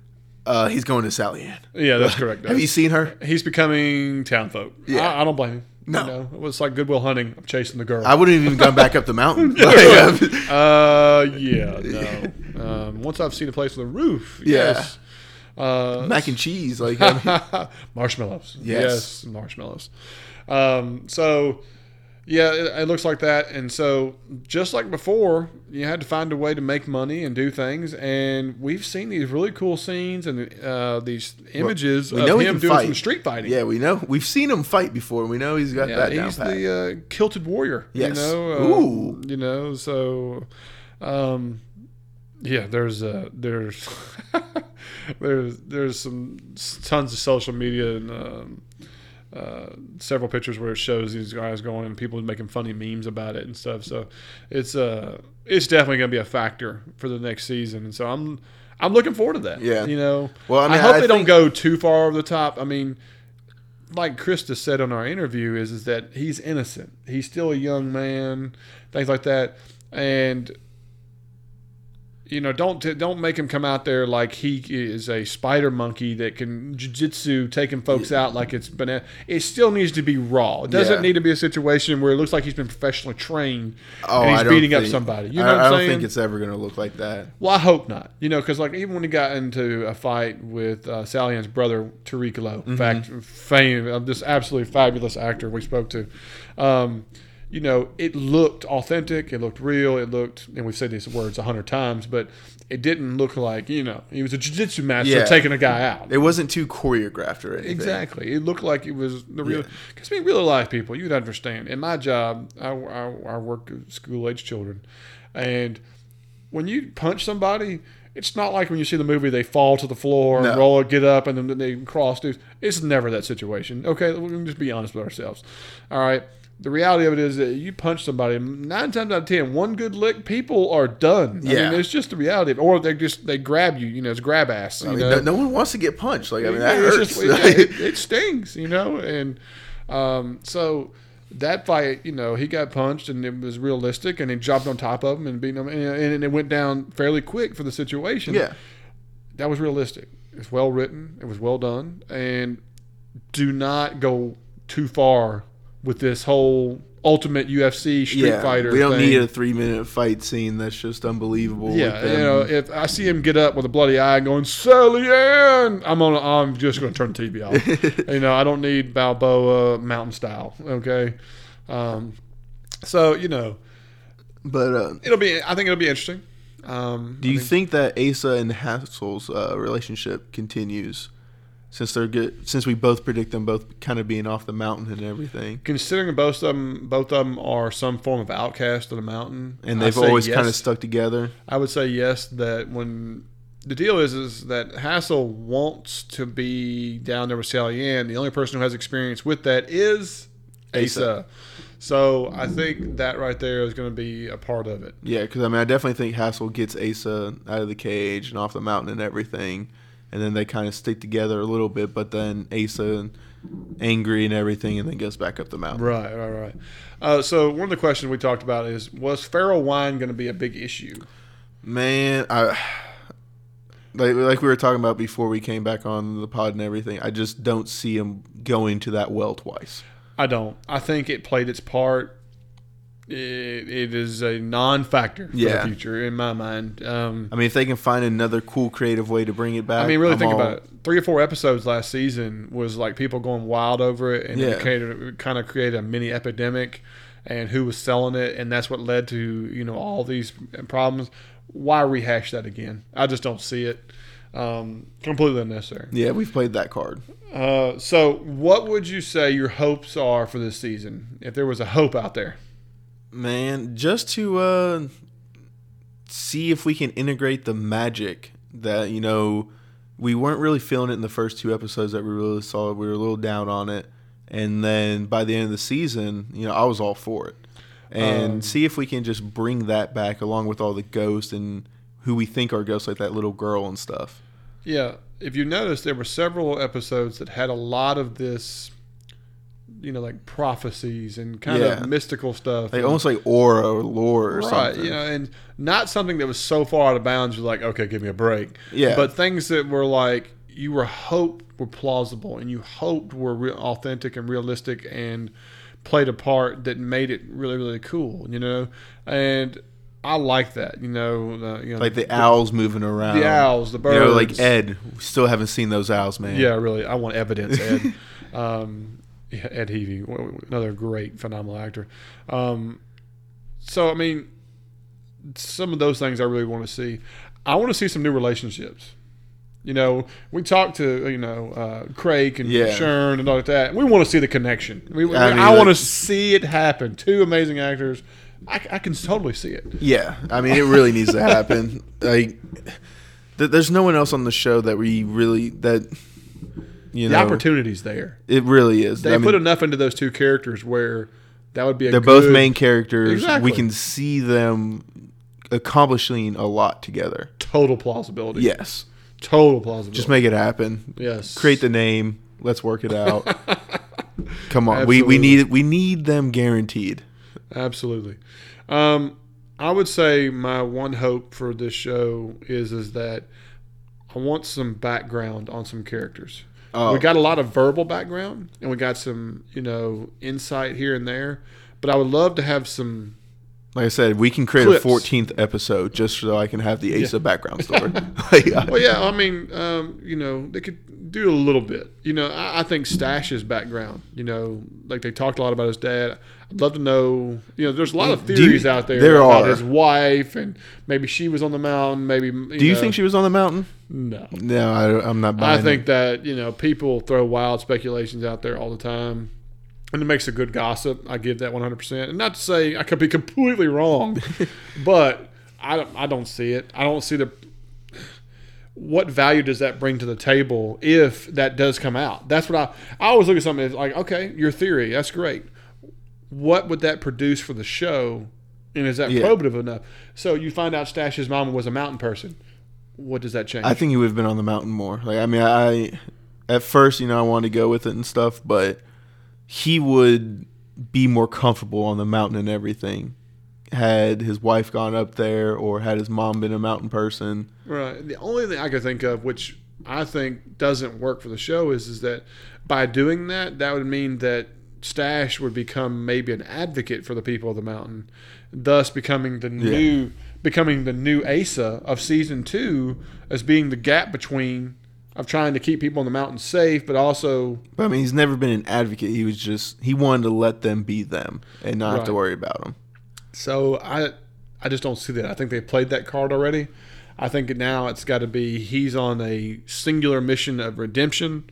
Uh, he's going to Sally Ann. Yeah, that's correct. Have you seen her? He's becoming town folk. Yeah. I, I don't blame him. No. You know, it was like Goodwill Hunting. I'm chasing the girl. I wouldn't have even gone back up the mountain. Like, uh, uh, yeah, no. Um, once I've seen a place with a roof, Yeah. yes. Uh, mac and cheese. Like, I mean, marshmallows. Yes. Yes, marshmallows. Um, so, yeah, it, it looks like that. And so, just like before, you had to find a way to make money and do things. And we've seen these really cool scenes and uh, these images we of know him doing fight. some street fighting. yeah, we know. We've seen him fight before. We know he's got Yeah, that he's the uh, kilted warrior. Yes. You know. uh, Ooh. You know. So, um, yeah. There's uh, there's there's there's some tons of social media and um, uh, several pictures where it shows these guys going and people making funny memes about it and stuff. So it's uh it's definitely going to be a factor for the next season. And so I'm I'm looking forward to that. Yeah. You know. Well, I I, hope I they don't go too far over the top. I mean like Krista said on our interview, is is that he's innocent. He's still a young man, things like that, and you know, don't don't make him come out there like he is a spider monkey that can jujitsu taking folks out like it's banana. It still needs to be raw. It doesn't Yeah. need to be a situation where it looks like he's been professionally trained Oh, and he's beating up somebody. You know I, what I'm I don't saying? think it's ever going to look like that. Well, I hope not. You know, because like even when he got into a fight with uh, Sally Ann's brother Tariq Lowe, Mm-hmm. in fact, fame this absolutely fabulous actor we spoke to. Um, you know, it looked authentic. It looked real. It looked, and we've said these words a hundred times, but it didn't look like you know he was a jiu-jitsu master Yeah. taking a guy out. It wasn't too choreographed or anything. Exactly. It looked like it was the real. Yeah. Because I mean, real life people, you'd understand. In my job, I, I, I work with school age children, and when you punch somebody, it's not like when you see the movie they fall to the floor and No. roll, get up, and then they cross dudes. It's never that situation. Okay, we can just be honest with ourselves. All right. The reality of it is that you punch somebody nine times out of ten, one good lick, people are done. I Yeah. mean, it's just the reality. Of. Or they just they grab you. You know, it's grab ass. I mean, no, no one wants to get punched. Like I mean, that it's hurts. just- it, it- it stings, you know. And um, so that fight, you know, he got punched and it was realistic, and he jumped on top of him and beat him, and, and it went down fairly quick for the situation. yeah, that was realistic. It's well written. It was well done, and do not go too far with this whole ultimate UFC Street yeah, Fighter. we don't thing. need a three minute fight scene that's just unbelievable. Yeah, you know, if I see him get up with a bloody eye going Sally Ann, I'm on. I'm just going to turn the TV off. you know, I don't need Balboa mountain style. Okay, um, so you know, but uh, it'll be. I think it'll be interesting. Um, do you think- think that Asa and Hasil's uh, relationship continues since they're good? Since we both predict them both kind of being off the mountain and everything, considering both of them, both of them are some form of outcast of the mountain, and they've always yes. kind of stuck together. I would say yes. That when the deal is is that Hasil wants to be down there with Sally Ann. The only person who has experience with that is Asa. Asa. So I think that right there is going to be a part of it. Yeah, because I mean, I definitely think Hasil gets Asa out of the cage and off the mountain and everything, and then they kind of stick together a little bit. But then Asa and angry and everything, and then goes back up the mountain. Right, right, right. Uh, so one of the questions we talked about is was feral wine going to be a big issue? Man, I like like we were talking about before we came back on the pod and everything. I just don't see him going to that well twice. I don't. I think it played its part. It, it is a non-factor for Yeah. the future in my mind. Um, I mean, if they can find another cool, creative way to bring it back, I mean, really I'm think all- about it. Three or four episodes last season was like people going wild over it, and Yeah. it, created, it kind of created a mini epidemic, and who was selling it, and that's what led to you know all these problems. Why rehash that again? I just don't see it. Um, completely unnecessary. Yeah, we've played that card. Uh, so, what would you say your hopes are for this season? If there was a hope out there, Man, just to uh, see if we can integrate the magic that you know we weren't really feeling it in the first two episodes that we really saw. We were a little down on it, and then by the end of the season, you know, I was all for it. And Um, see if we can just bring that back along with all the ghosts and who we think are ghosts, like that little girl and stuff. yeah. If you notice, there were several episodes that had a lot of this, you know, like prophecies and kind Yeah. of mystical stuff. And- almost like aura or lore or right, something. you know, and not something that was so far out of bounds. You're like, okay, give me a break. Yeah. But things that were like you were hoped were plausible and you hoped were real authentic and realistic and played a part that made it really really cool. You know, and I like that. You know, uh, you know, like the owls moving around. the owls, the birds. You know, like Ed. We still haven't seen those owls, man. Yeah, really. I want evidence, Ed. um, Ed Heavey, another great, phenomenal actor. Um, so, I mean, some of those things I really want to see. I want to see some new relationships. You know, we talked to you know uh, Craig and Yeah. Shern and all like that. We want to see the connection. We, I I, mean, want to see it happen. Two amazing actors. I, I can totally see it. Yeah, I mean, it really needs to happen. Like, th- there's no one else on the show that we really that you The know. opportunity's there. It really is. They I mean, put enough into those two characters where that would be a they're both main characters. Exactly. We can see them accomplishing a lot together. total plausibility. Yes, Total plausibility. just make it happen. yes. Create the name. Let's work it out. Come on, we, we need we need them guaranteed. Absolutely. Um, I would say my one hope for this show is is that I want some background on some characters. Oh. We got a lot of verbal background and we got some, you know, insight here and there. But I would love to have some Like I said, we can create Clips. a 14th episode just so I can have the Asa background story. Well, yeah, I mean, um, you know, they could do a little bit. You know, I, I think Stash's background, you know, like they talked a lot about his dad. I'd love to know, you know, there's a lot of Do you- theories out there, there about are. his wife and maybe she was on the mountain. Maybe. Do you think she was on the mountain? No. No, I, I'm not buying I think it. that you know people throw wild speculations out there all the time, and it makes a good gossip. I give that 100. percent And not to say I could be completely wrong, but I don't, I don't see it. I don't see the what value does that bring to the table if that does come out. That's what I I always look at something as like okay, your theory that's great. What would that produce for the show? And is that Yeah. probative enough? So you find out Stash's mama was a mountain person. What does that change? I think he would have been on the mountain more. Like I mean, I at first, you know, I wanted to go with it and stuff, but he would be more comfortable on the mountain and everything. Had his wife gone up there, or had his mom been a mountain person. Right. The only thing I could think of, which I think doesn't work for the show, is is that by doing that, that would mean that Stash would become maybe an advocate for the people of the mountain, thus becoming the new becoming the new Asa of season two as being the gap between of trying to keep people on the mountain safe, but also But I mean, he's never been an advocate. He was just he wanted to let them be them and not have to worry about them. So I I just don't see that. I think they played that card already. I think now it's got to be he's on a singular mission of redemption,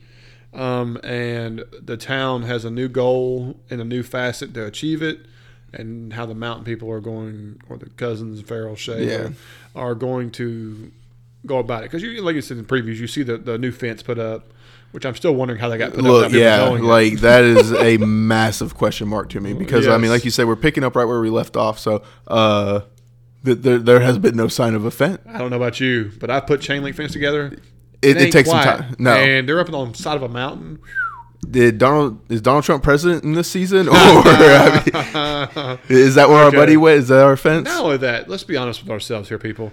um, and the town has a new goal and a new facet to achieve it, and how the mountain people are going, or the cousins Farrell Shay Yeah. are going to go about it. Because you, like you said in previews, you see the, the new fence put up, which I'm still wondering how they got put up. Look, people yeah, knowing it. like that is a massive question mark to me because I mean, like you said, we're picking up right where we left off. So, uh, th- there there has been no sign of a fence. I don't know about you, but I put chain link fence together. It, it ain't takes some time. No, and they're up on the side of a mountain. did Donald is Donald Trump president in this season, or I mean, is that where our buddy went? Is that our fence? Not only that, let's be honest with ourselves here, people.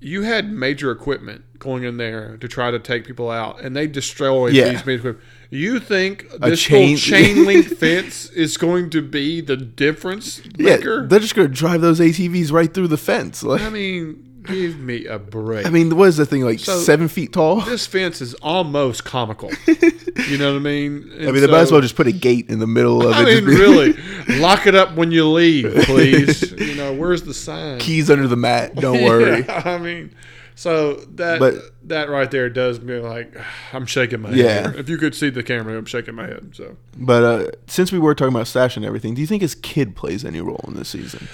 You had major equipment going in there to try to take people out, and they destroyed Yeah. these major equipment. You think A this chain- chain, chain link fence is going to be the difference Yeah, they're just gonna drive those ATVs right through the fence. Like, I mean, give me a break. I mean, what is the thing like So- seven feet tall? this fence is almost comical. you know what I mean? I mean, they might as well just put a gate in the middle of I it. mean, just be- really, lock it up when you leave, please. you know, where's the sign? keys under the mat. Don't worry. Yeah, I mean, so that But- that right there does me like I'm shaking my Yeah. head. If you could see the camera, I'm shaking my head. So But uh, since we were talking about Stash and everything, do you think his kid plays any role in this season?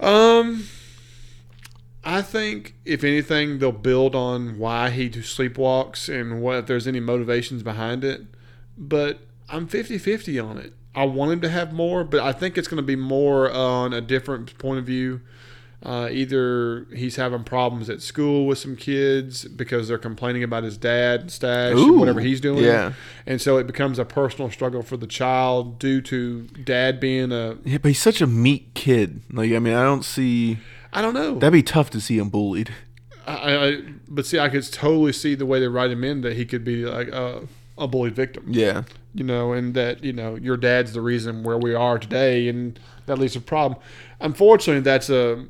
Um, I think if anything, they'll build on why he sleepwalks and what if there's any motivations behind it. But I'm 50-50 on it. I want him to have more, but I think it's going to be more on a different point of view. Uh, either he's having problems at school with some kids because they're complaining about his dad stash Ooh, and whatever he's doing. yeah. And so it becomes a personal struggle for the child due to dad being a Yeah, but he's such a meek kid. Like, I mean, I don't see I don't know. that'd be tough to see him bullied. I, I, but see, I could totally see the way they write him in that he could be like a, a bullied victim, Yeah, you know, and that you know your dad's the reason where we are today, and that leads to a problem. Unfortunately, that's a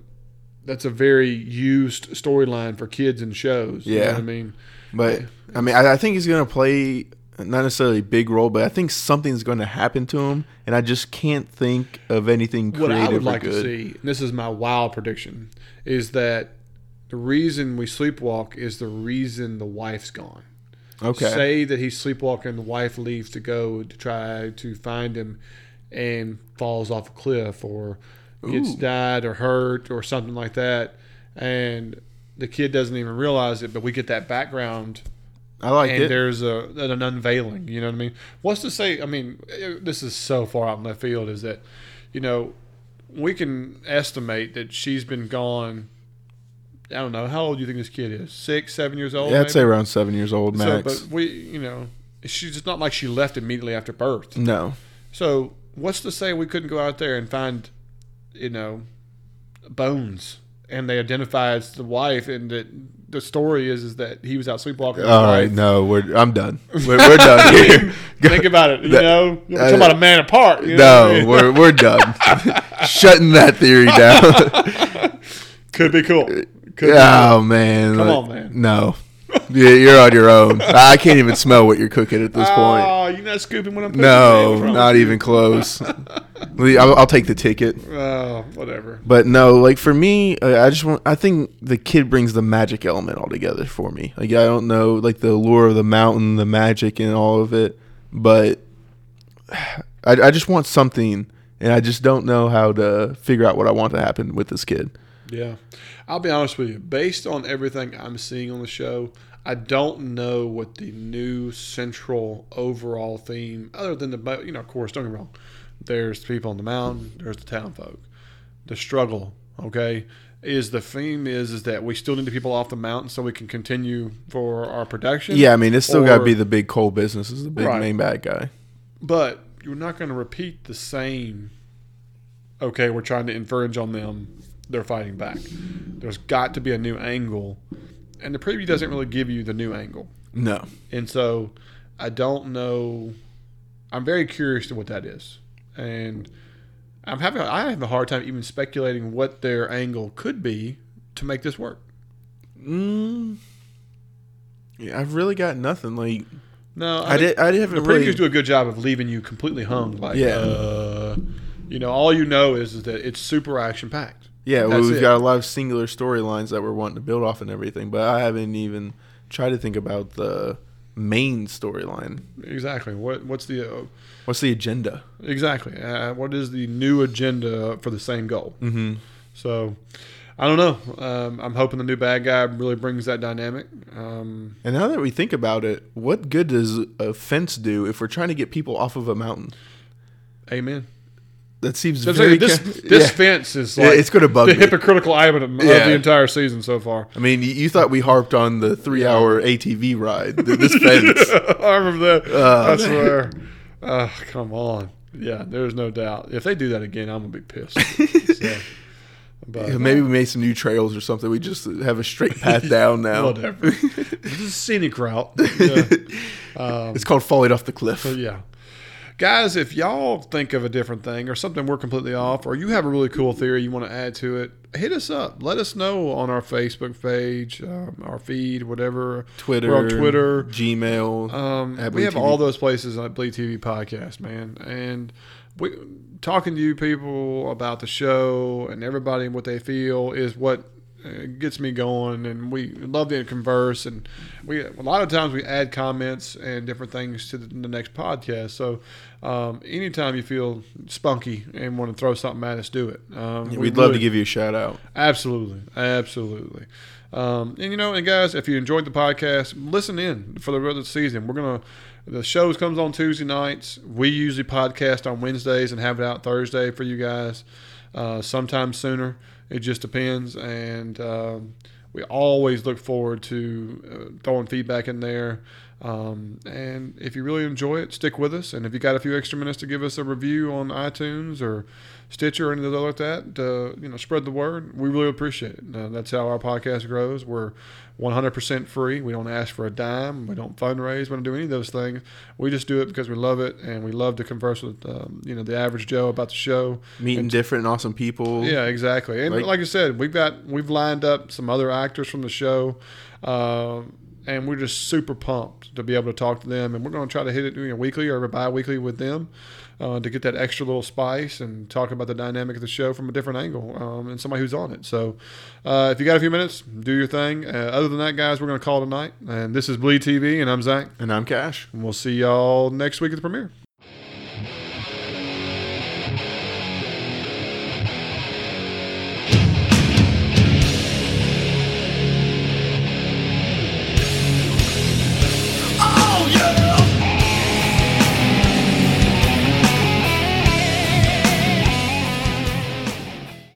that's a very used storyline for kids and shows. you know Yeah. what I mean, but I mean, I, I think he's gonna play not necessarily a big role, but I think something's going to happen to him, and I just can't think of anything what creative I would like to see, and this is my wild prediction, is that the reason we sleepwalk is the reason the wife's gone. Okay, Say that he's sleepwalking, and the wife leaves to go to try to find him and falls off a cliff or gets Ooh. died or hurt or something like that. And the kid doesn't even realize it, but we get that background I like and it. there's a an unveiling. You know what I mean? What's to say? I mean, eh, this is so far out in left field. Is that you know we can estimate that she's been gone. I don't know how old do you think this kid is? Six, seven years old. Yeah, I'd maybe? say around seven years old So, max. but we, you know, she's it's not like she left immediately after birth. no, So what's to say we couldn't go out there and find, you know, bones and they identify as the wife and that the story is is that he was out sleepwalking. all right, no, we're I'm done. We're, we're done here. Think about it. You That- know, you're uh, talking about a man apart. You know what I No, mean? we're we're done. Shutting that theory down. could be cool. Could be oh man, Come Like, on, man. No, yeah, you're on your own. I can't even smell what you're cooking at this point. Oh, you're not scooping when I'm No, not even close. I'll, I'll take the ticket. Oh, whatever. But no, like for me, I just want. I think the kid brings the magic element altogether for me. Like I don't know, like the allure of the mountain, the magic, and all of it. But I, I just want something, and I just don't know how to figure out what I want to happen with this kid. Yeah. I'll be honest with you. Based on everything I'm seeing on the show, I don't know what the new central overall theme, other than the, you know, of course, don't get me wrong. There's the people on the mountain, there's the town folk. The struggle, okay, is the theme is is that we still need the people off the mountain so we can continue for our production. Yeah, I mean, it's still got to be the big coal business is the big Right. main bad guy. But you're not going to repeat the same. Okay, we're trying to infringe on them. They're fighting back. There's got to be a new angle, and the preview doesn't really give you the new angle. No, And so, I don't know. I'm very curious to what that is. and I'm having I have a hard time even speculating what their angle could be to make this work. Mm, yeah, I've really got nothing. Like No, I, did. I haven't The really. previews do a good job of leaving you completely hung. Like, Yeah. uh, you know, all you know is, is that it's super action packed. Yeah, well, we've it. got a lot of singular storylines that we're wanting to build off and everything, but I haven't even tried to think about the main storyline. Exactly. What what's the uh, What's the agenda? exactly? Uh, what is the new agenda for the same goal? Mm-hmm. So, I don't know. Um, I'm hoping the new bad guy really brings that dynamic. Um, And now that we think about it, what good does a fence do if we're trying to get people off of a mountain? amen. That seems So very. this ca- this yeah. fence is Yeah, like it's gonna bug the me. hypocritical item of, of Yeah. the entire season so far. I mean, you, you thought we harped on the three-hour ATV ride. Th- This fence. I remember that. Oh, I swear. Oh, come on. Yeah, there's no doubt. If they do that again, I'm gonna be pissed. So, but Yeah, Maybe uh, we made some new trails or something. We just have a straight path down now. whatever. this is a scenic route. Yeah. Um, It's called falling off the cliff. So yeah. Guys, if y'all think of a different thing or something we're completely off, or you have a really cool theory you want to add to it, hit us up. Let us know on our Facebook page, um, our feed, whatever. Twitter, We're on Twitter. Gmail. Um, At we have TV. all those places on Bleed TV podcast, man. And we talking to you people about the show and everybody and what they feel is what gets me going. And we love to converse. And we a lot of times we add comments and different things to the, the next podcast. So um, anytime you feel spunky and want to throw something at us, do it. Um, Yeah, we we'd love to give you a shout out. Absolutely, absolutely. Um, and you know, and guys, if you enjoyed the podcast, listen in for the rest of the season. We're gonna the shows comes on Tuesday nights. We usually podcast on Wednesdays and have it out Thursday for you guys. Uh, sometimes sooner. It just depends, and um, we always look forward to uh, throwing feedback in there. Um, and if you really enjoy it, stick with us. And if you got a few extra minutes to give us a review on iTunes or Stitcher or anything like that, to, you know, spread the word. We really appreciate it. Uh, that's how our podcast grows. We're 100% free. We don't ask for a dime. We don't fundraise. We don't do any of those things. We just do it because we love it and we love to converse with, um, you know, the average Joe about the show. Meeting And- different and awesome people. yeah, exactly. And Like- like, I said, we've got we've lined up some other actors from the show, uh, and we're just super pumped to be able to talk to them. And we're going to try to hit it you know, weekly or bi-weekly with them uh, to get that extra little spice and talk about the dynamic of the show from a different angle um, and somebody who's on it. So, uh, if you got a few minutes, do your thing. Uh, other than that, guys, we're going to call tonight. And this is Bleed TV, and I'm Zach. And I'm Cash. And we'll see y'all next week at the premiere.